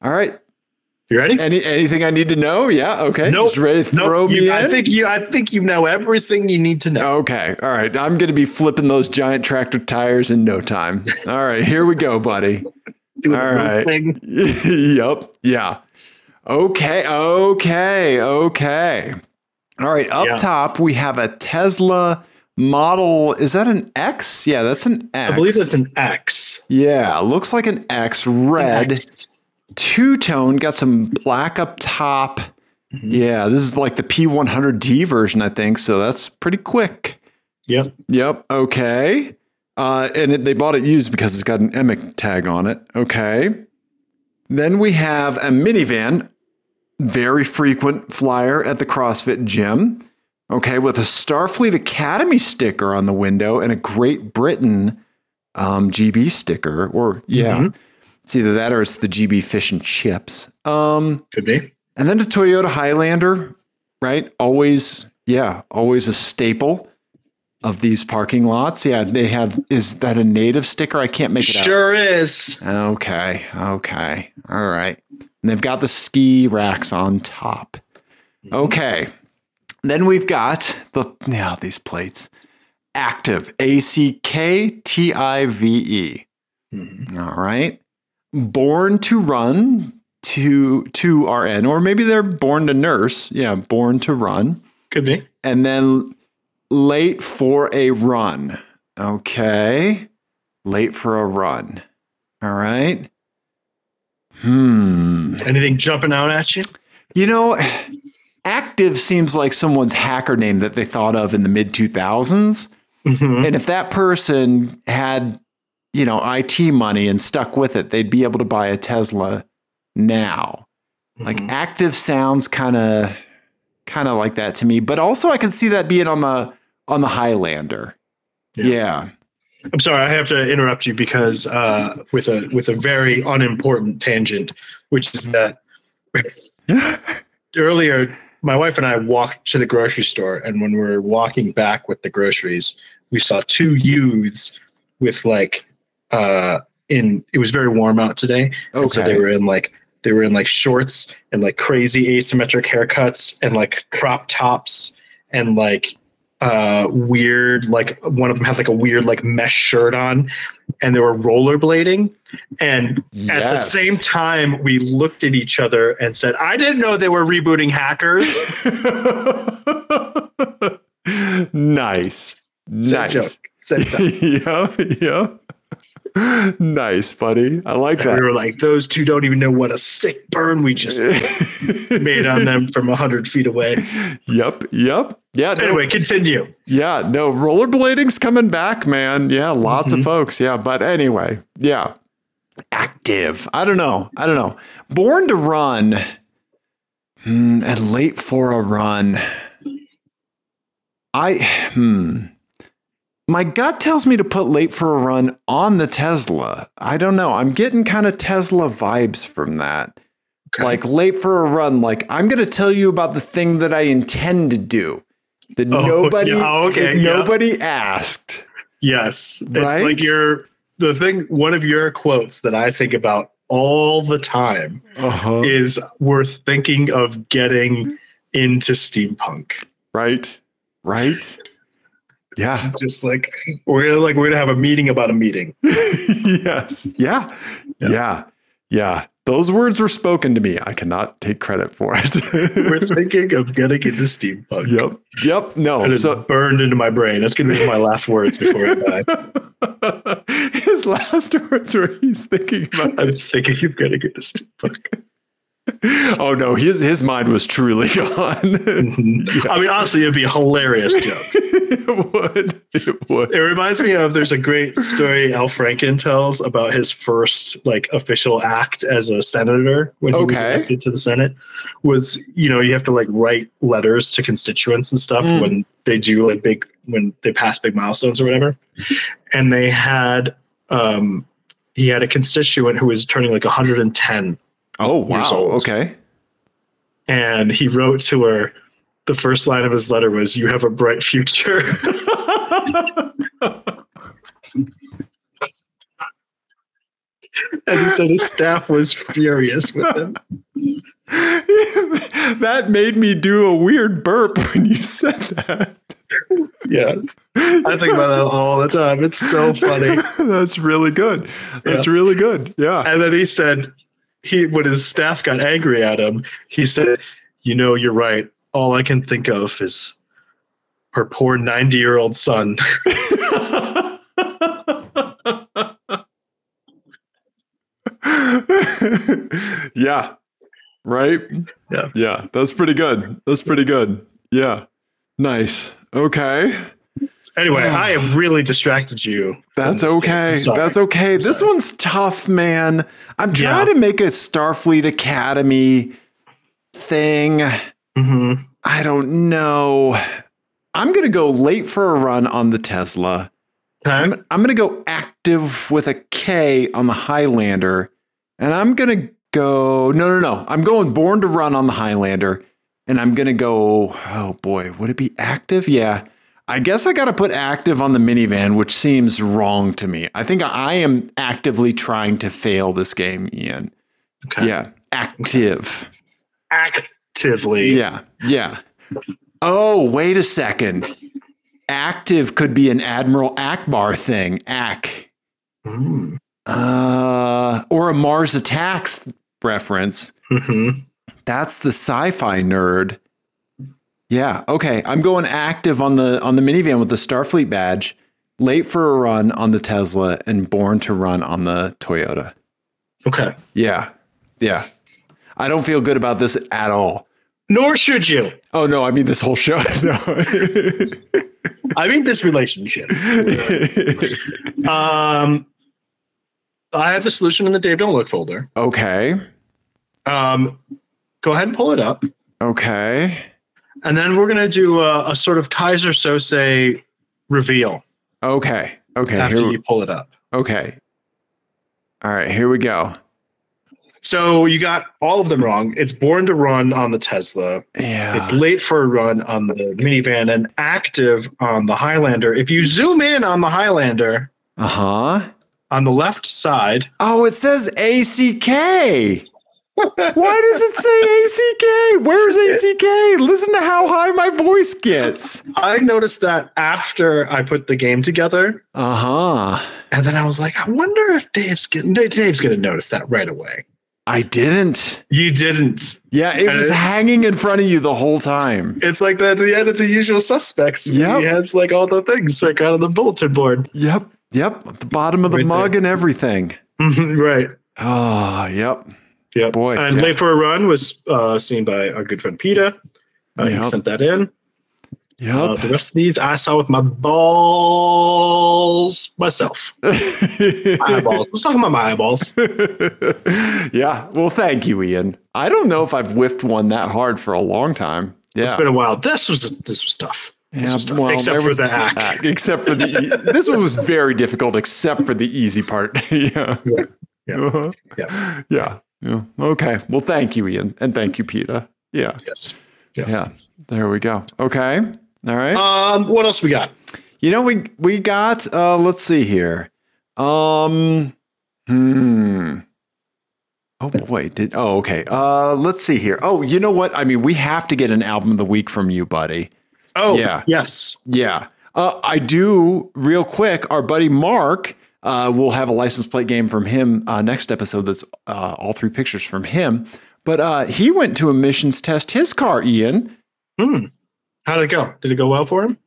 All right. You ready? Any anything I need to know? Yeah. Okay. Nope. Just ready to Nope, throw me you- in. I think you. I think you know everything you need to know. Okay. All right. I'm going to be flipping those giant tractor tires in no time. All right. Here we go, buddy. Doing all right. yep. Yeah. Okay. Okay. Okay. All right. Up Yeah. top, we have a Tesla model. Is that an X? Yeah, that's an X. I believe that's an X. Yeah, looks like an X. Red, two tone, got some black up top. Mm-hmm. Yeah, this is like the P100D version, I think. So that's pretty quick. Yep. Yep. Okay. Uh, and it, they bought it used because it's got an EMIC tag on it. Okay. Then we have a minivan, very frequent flyer at the CrossFit gym. Okay, with a Starfleet Academy sticker on the window and a Great Britain um, GB sticker, or yeah, Mhm. it's either that or it's the GB fish and chips. Um, Could be. and then the Toyota Highlander, right? Always, yeah, always a staple of these parking lots. Yeah, they have. Is that a native sticker? I can't make it Sure is. Okay, okay, all right. And they've got the ski racks on top. Okay. Then we've got the yeah these plates. Active A C K T I V E. Mhm. All right. Born to run to to RN, or maybe they're born to nurse. Yeah, born to run. Could be. And then late for a run. Okay. Late for a run. All right. Hmm. Anything jumping out at you? You know, active seems like someone's hacker name that they thought of in the mid 2000s. Mhm. And if that person had, you know, IT money and stuck with it, they'd be able to buy a Tesla now. Like Mhm. active sounds kind of kind of like that to me, but also I can see that being on the on the Highlander. Yeah. Yeah. I'm sorry, I have to interrupt you because uh, with a with a very unimportant tangent, which is that earlier my wife and I walked to the grocery store, and when we were walking back with the groceries, we saw two youths with like uh in it was very warm out today. And so they were in like they were in like shorts and like crazy asymmetric haircuts and like crop tops and like uh weird like one of them had like a weird like mesh shirt on and they were rollerblading and at the same time we looked at each other and said i didn't know they were rebooting hackers nice. Nice. Joke. yeah, yeah. Nice, buddy. I like And we were like those two don't even know what a sick burn we just made on them from 100 feet away Yep, yep. Yeah, no, anyway continue yeah, no, rollerblading's coming back, man. Yeah, lots Mhm. of folks. Yeah, but anyway, yeah. Active. I don't know. I don't know. Born to run hmm, and late for a run. I, hmm. My gut tells me to put late for a run on the Tesla. I don't know. I'm getting kind of Tesla vibes from that. Okay. Like late for a run. Like I'm going to tell you about the thing that I intend to do that Oh, nobody, yeah, okay, that yeah. nobody asked. Yes, it's Right? like your the thing. One of your quotes that I think about all the time Uh-huh. is worth thinking of getting into steampunk. right. Right. Yeah. Just like we're gonna like we're gonna have a meeting about a meeting. yes. Yeah. Yeah. Yeah. Yeah. Those words were spoken to me. I cannot take credit for it. We're thinking of getting into steampunk. yep. Yep. No. And it's So burned into my brain. That's gonna be my last words before I die. his last words were he's thinking about I was thinking of getting into steampunk. Oh no, his his mind was truly gone. Mhm. I mean, honestly, it'd be a hilarious joke. it would. It would. It reminds me of there's a great story Al Franken tells about his first like official act as a senator when he was elected to the Senate was you know you have to like write letters to constituents and stuff Mm. when they do like big when they pass big milestones or whatever and they had um he had a constituent who was turning like 110 Oh Years wow. old. Okay. and he wrote to her the first line of his letter was you have a bright future and he said his staff was furious with him that made me do a weird burp when you said that. Yeah. I think about that all the time. It's so funny. That's really good. That's really good. Yeah. And then he said, he when his staff got angry at him, he said, "You know, you're right. All I can think of is her poor 90 year old son." yeah. Right? Yeah. Yeah. That's pretty good. That's pretty good. Yeah. Nice. Okay. Anyway, I have really distracted you. That's okay. I'm. That's okay. This sorry. one's tough, man. I'm Yeah. trying to make a Starfleet Academy thing. Mhm. I don't know. I'm going to go late for a run on the Tesla. Okay. I'm, I'm going to go active with a K on the Highlander. And I'm going to go, no, no, no. I'm going born to run on the Highlander. And I'm going to go, oh boy, would it be active? Yeah. I guess I got to put active on the minivan, which seems wrong to me. I think I am actively trying to fail this game, Ian. Okay. Yeah. Active. Actively. Yeah. Yeah. Oh, wait a second. Active could be an Admiral Ackbar thing. Ak. Mm. Uh, or a Mars Attacks reference. Mhm. That's the sci-fi nerd. Yeah. Okay. I'm going active on the on the minivan with the Starfleet badge. Late for a run on the Tesla and born to run on the Toyota. Okay. Yeah. Yeah. I don't feel good about this at all. Nor should you. Oh no, I mean this whole show. No. I mean this relationship. Um, I have the solution in the Dave Don't Look folder. okay. Um, go ahead and pull it up, Okay. And then we're gonna do a, a sort of Keyser Söze reveal Okay. Okay. after Here, you pull it up. okay. All right. Here we go. So you got all of them wrong. It's born to run on the Tesla. Yeah. It's late for a run on the minivan and active on the Highlander. If you zoom in on the Highlander Uh huh. on the left side, Oh, it says ACK. Why does it say ACK? Where's ACK? Listen to how high my voice gets. I noticed that after I put the game together, Uh huh. and then I was like, I wonder if Dave's getting Dave's going to notice that right away. I didn't. You didn't. Yeah, it was hanging in front of you the whole time. It's like that at the end of the usual suspects. Yeah. He has like all the things like out of the bulletin board. Yep. Yep. At the bottom of the Right mug there. and everything. right. Oh, yep. Yep. Boy, And yeah. Late for a Run was uh, seen by our good friend Peter. Uh, Yep. He sent that in. Yeah. Uh, the rest of these I saw with my balls myself. Eyeballs. Let's talk about my eyeballs. yeah. Well, thank you, Ian. I don't know if I've whiffed one that hard for a long time. Yeah. It's been a while. This was this was tough. This Yeah, was tough. well, Except for the hack. Except for the this one was very difficult, except for the easy part. yeah. Yeah. Yeah. Uh-huh. Yeah. Yeah. Yeah. Okay. Well, thank you, Ian, and thank you, Peter. Yeah. Yes. Yes. Yeah. There we go. Okay. All right. Um, what else we got? You know, we we got uh let's see here. Um hmm. Oh boy, did oh okay. Uh let's see here. Oh, you know what? I mean, we have to get an album of the week from you, buddy. Oh, Yeah. yes. Yeah. Uh, I do real quick. Our buddy Mark uh, will have a license plate game from him uh, next episode. That's uh, all three pictures from him. But uh, he went to emissions test his car, Ian. Hmm. How did it go? Did it go well for him?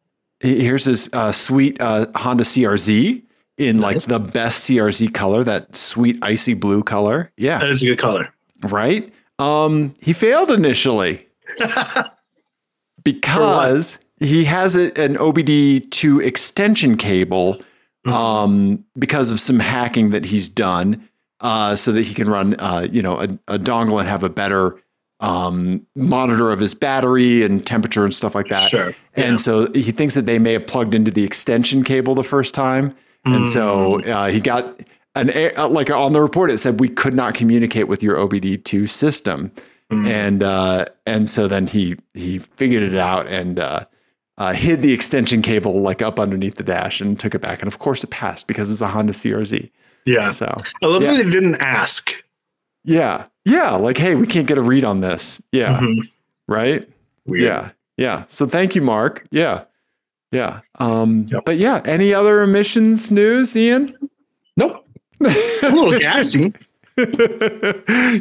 Here's his uh, sweet uh, Honda CRZ in like the best CRZ color, that sweet icy blue color. Yeah, That is a good color. right. Um, he failed initially because he has a, an OBD2 extension cable Mhm. um, because of some hacking that he's done, uh, so that he can run, uh, you know, a, a dongle and have a better um, monitor of his battery and temperature and stuff like that. Sure. And so he thinks that they may have plugged into the extension cable the first time. And so uh, he got an uh, like on the report it said we could not communicate with your OBD2 system. Mhm. And uh, and so then he he figured it out and uh, hid the extension cable like up underneath the dash and took it back. And of course it passed because it's a Honda CRZ. Yeah. So I love Yeah. that they didn't ask. yeah, Yeah, like hey, we can't get a read on this. Yeah, Mhm. right. Weird. Yeah, yeah. So thank you, Mark. Yeah, yeah. Um, Yep. but yeah, any other emissions news, Ian? Nope. A little gassy.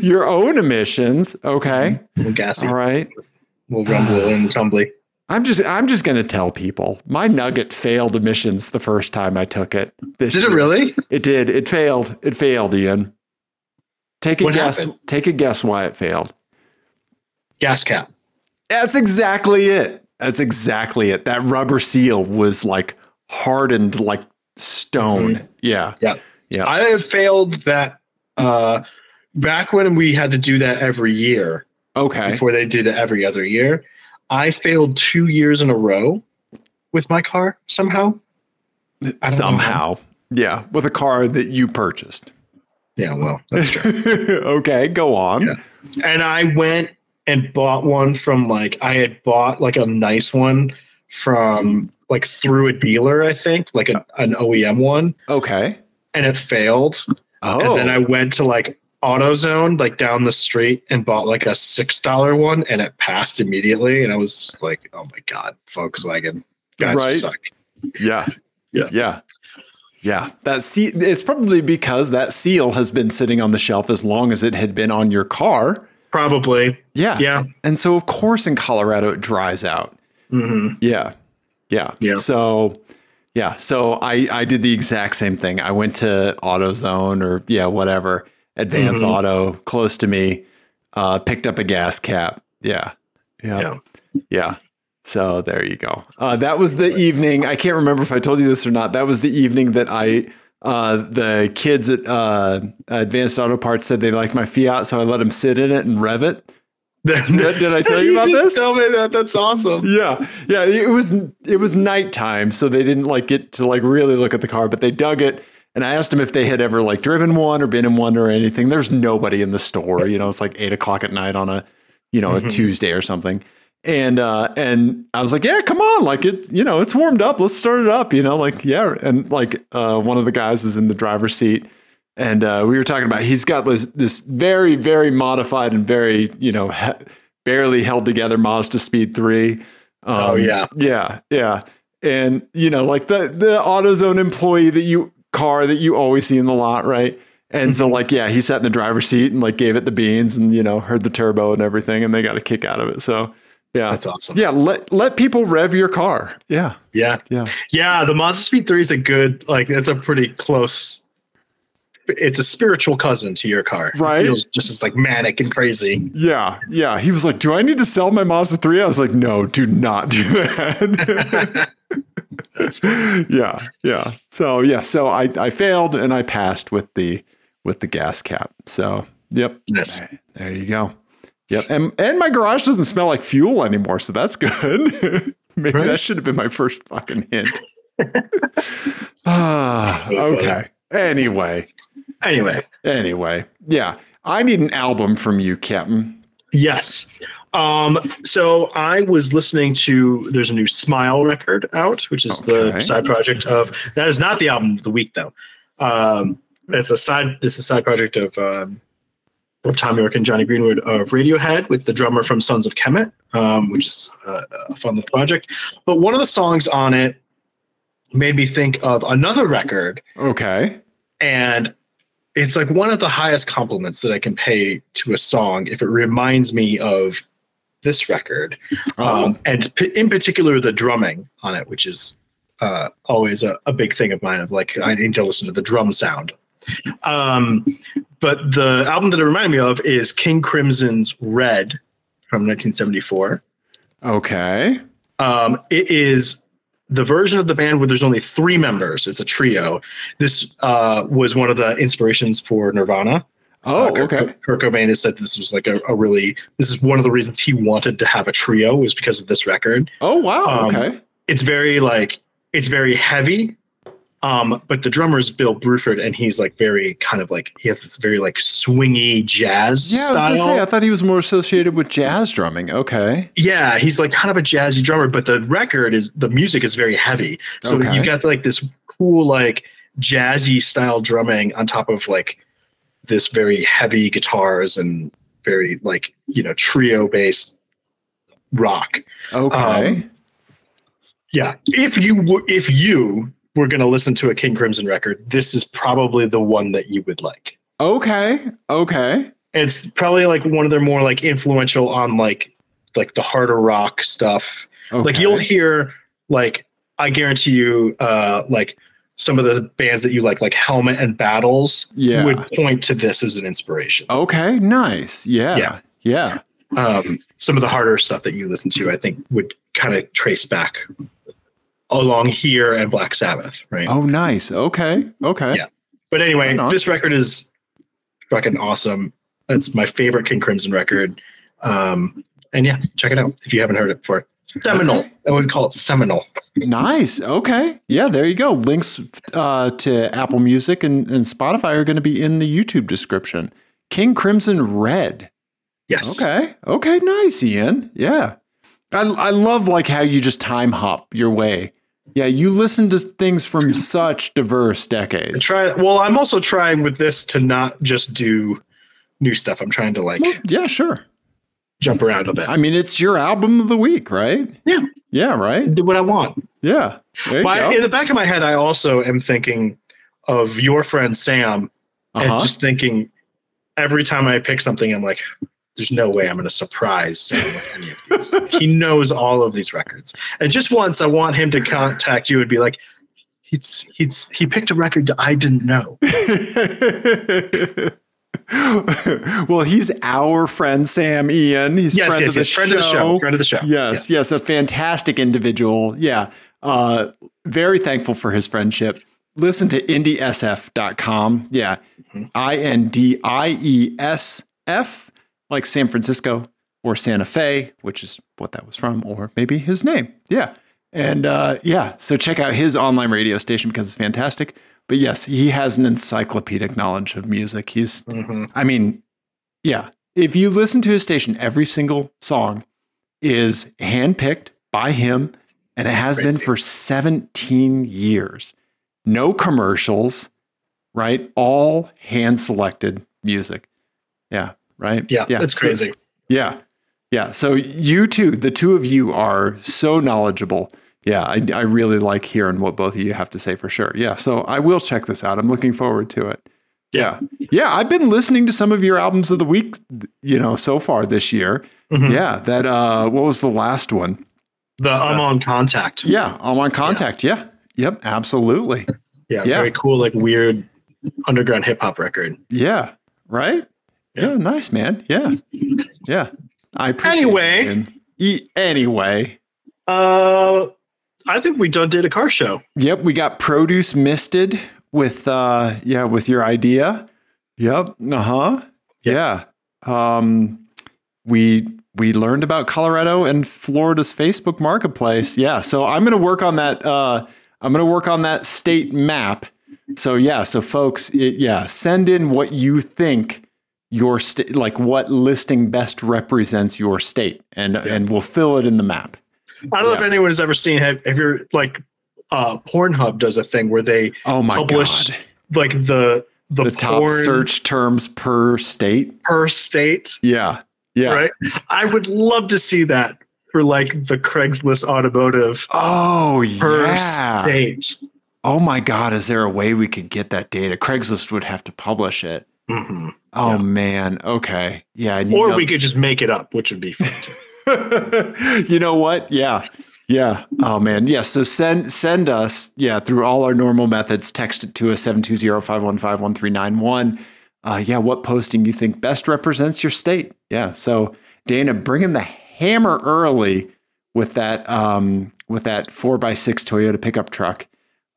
Your own emissions. Okay. A little gassy. All right. A little rumble and tumbly. I'm just I'm just gonna tell people my nugget failed emissions the first time I took it. Did it really? It did. It failed. It failed, Ian. Take a What guess. happened? Take a guess why it failed. Gas cap. That's exactly it. That's exactly it. That rubber seal was like hardened like stone. Yeah. Yeah. Yeah. I have failed that uh back when we had to do that every year Okay. before they did it every other year. I failed two years in a row with my car somehow. I don't know Somehow. Yeah. With a car that you purchased. Yeah, well, that's true. okay. Go on. Yeah. and I went and bought one from like I had bought like a nice one from like through a dealer, I think, like an, an OEM one, Okay. and it failed. Oh. And then oh. I went to like AutoZone, like down the street, and bought like a six dollar one, and it passed immediately. And I was like, "Oh my god, Volkswagen, guys Right. suck." Yeah. Yeah. Yeah. Yeah. That seal it's probably because that seal has been sitting on the shelf as long as it had been on your car. Probably, Yeah. yeah. And so of course in Colorado it dries out. hmm Yeah. Yeah. Yeah. So yeah. So I I did the exact same thing. I went to AutoZone or yeah, whatever, Advance Mhm. Auto close to me, uh, picked up a gas cap. Yeah. Yeah. Yeah. Yeah. So there you go. Uh, that was the evening. I can't remember if I told you this or not. That was the evening that I, uh, the kids at uh, Advance Auto Parts said they liked my Fiat, so I let them sit in it and rev it. Did, did I tell you about this? Tell me that. That's awesome. Yeah, yeah. It was it was nighttime, so they didn't like get to like really look at the car, but they dug it. And I asked them if they had ever like driven one or been in one or anything. There's nobody in the store. You know, it's like eight o'clock at night on a you know a Mhm. Tuesday or something. And uh, and I was like, yeah, come on, like it, you know, it's warmed up. Let's start it up. You know, like yeah. And like uh, one of the guys was in the driver's seat, and uh, we were talking about he's got this this very very modified and very you know he- barely held together Mazda Speed three. Um, Oh, yeah. yeah, yeah. And you know, like the the AutoZone employee that you car that you always see in the lot, right? And so mm-hmm. like yeah, he sat in the driver's seat and like gave it the beans and you know heard the turbo and everything, and they got a kick out of it. So yeah, That's awesome. yeah. Let let people rev your car. Yeah, Yeah. yeah. Yeah, the Mazda Speed 3 is a good, like, it's a pretty close, it's a spiritual cousin to your car. right? It feels just as, like, manic and crazy. Yeah, yeah. He was like, "Do I need to sell my Mazda 3?" I was like, "No, do not do that." yeah, yeah. So yeah, so I I failed and I passed with the with the gas cap. So yep, Yes. there you go. Yep, and and my garage doesn't smell like fuel anymore, so that's good. Maybe Right. that should have been my first fucking hint. ah, okay. Anyway, Anyway, anyway, yeah. I need an album from you, Captain. yes. Um, so I was listening to, there's a new Smile record out, which is Okay. the side project of, that is not the album of the week, though. Um, it's a side, this is a side project of, um, of Thom Yorke and Jonny Greenwood of Radiohead with the drummer from Sons of Kemet, um, which is a, a fun little project. But one of the songs on it made me think of another record, Okay. and it's like one of the highest compliments that I can pay to a song if it reminds me of this record, Oh, um, and p- in particular the drumming on it, which is uh, always a, a big thing of mine. Of like, I need to listen to the drum sound. Um, but the album that it reminded me of is King Crimson's Red from 1974. okay. Um, it is the version of the band where there's only three members. It's a trio. This uh, was one of the inspirations for Nirvana. Oh, Uh, Kurt, okay. Kurt Cobain has said this was like a, a really. This is one of the reasons he wanted to have a trio was because of this record. Oh, wow. um, okay. It's very like it's very heavy. Um, but the drummer is Bill Bruford, and he's like very kind of like he has this very like swingy jazz Yeah, I was style. gonna say I thought he was more associated with jazz drumming. Okay. Yeah, he's like kind of a jazzy drummer, but the record is the music is very heavy. So Okay. you got like this cool like jazzy style drumming on top of like this very heavy guitars and very like you know trio based rock. Okay. Um, Yeah, if you w- if you were going to listen to a King Crimson record, this is probably the one that you would like. okay. Okay. It's probably like one of their more like influential on like like the harder rock stuff. Okay. Like you'll hear like I guarantee you uh like some of the bands that you like like Helmet and Battles Yeah. would point to this as an inspiration. Okay. Nice. Yeah. Yeah. Yeah. Um some of the harder stuff that you listen to I think would kind of trace back along here and Black Sabbath, right? Oh, nice. Okay. Okay. Yeah. But anyway, this record is fucking awesome. It's my favorite King Crimson record. Um, and yeah, check it out if you haven't heard it before. Seminal. Okay. I would call it seminal. Nice. Okay. Yeah, there you go. Links uh, to Apple Music and, and Spotify are going to be in the YouTube description. King Crimson Red. Yes. Okay. Okay. Nice, Ian. Yeah. I, I love like how you just time hop your way. Yeah, you listen to things from such diverse I decades. try. Well, I'm also trying with this to not just do new stuff. I'm trying to like Yeah, sure. Jump around a bit. I mean, it's your album of the week, right? Yeah. Yeah, right? do what I want. Yeah. My, in the back of my head, I also am thinking of your friend Sam Uh-huh. and just thinking every time I pick something, I'm like, there's no way I'm going to surprise Sam with any of these. he knows all of these records. And just once I want him to contact you and be like, he's, he's, he picked a record that I didn't know. well, he's our friend Sam Ian. He's Yes, friend, yes, of the yes. Friend of the show. Friend of the show. Yes, yes, a fantastic individual. Yeah. Uh, very thankful for his friendship. Listen to indiesf.com. Yeah. Mhm. I N D I E S F, like San Francisco or Santa Fe, which is what that was from, or maybe his name. Yeah. And uh, yeah, so check out his online radio station because it's fantastic. But yes, he has an encyclopedic knowledge of music. He's Mhm. I mean, yeah. If you listen to his station, every single song is handpicked by him, and it has been for 17 years. No commercials, right? All hand selected music. Yeah, right? Yeah, that's so- crazy. yeah. Yeah. So you two, the two of you are so knowledgeable. Yeah, I, I really like hearing what both of you have to say for sure. Yeah. So I will check this out. I'm looking forward to it. Yeah. Yeah. I've been listening to some of your albums of the week, you know, so far this year. Mhm. Yeah. That, uh, what was the last one? The I'm on contact. Yeah. I'm on contact. Yeah. Yep. Absolutely. Yeah, Yeah. very cool, like weird underground hip hop record. Yeah. Right. Yeah. Nice, man. Yeah. Yeah. I appreciate Anyway. it. E- anyway. Uh, I think we done did a car show. Yep, we got produce misted with uh yeah, with your idea. Yep. Uh-huh. Yeah. Um we we learned about Colorado and Florida's Facebook marketplace. Yeah. So I'm going to work on that uh I'm going to work on that state map. So yeah, so folks, it, yeah, send in what you think your state like what listing best represents your state and and we'll fill it in the map. I don't know if anyone has ever seen. Have, have you like uh, Pornhub does a thing where they Oh my Publish god. like the the, the top search terms per state. per state, Yeah. Yeah. right? I would love to see that for like the Craigslist automotive Oh, per yeah. state. Oh my God. Is there a way we could get that data? Craigslist would have to publish it. Mhm. Oh, Yeah. man. Okay. Yeah. Or know- we could just make it up, which would be fun. Too. you know what? Yeah. Yeah. Oh man. Yeah. So send send us, yeah, through all our normal methods, text it to us 720-515-1391. Uh yeah, what posting you think best represents your state. Yeah. So Dana, bring in the hammer early with that um with that four by six Toyota pickup truck.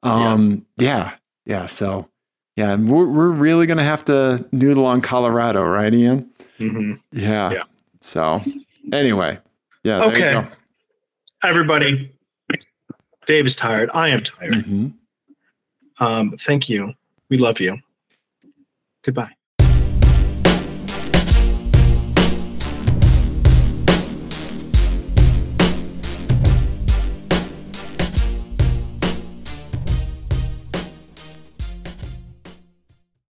Um yeah. Yeah. So yeah, and we're we're really gonna have to noodle on Colorado, right, Ian? Mhm. Yeah. Yeah. So anyway, yeah. Okay. Everybody, Dave is tired. I am tired. Mhm. Um, thank you. We love you. Goodbye.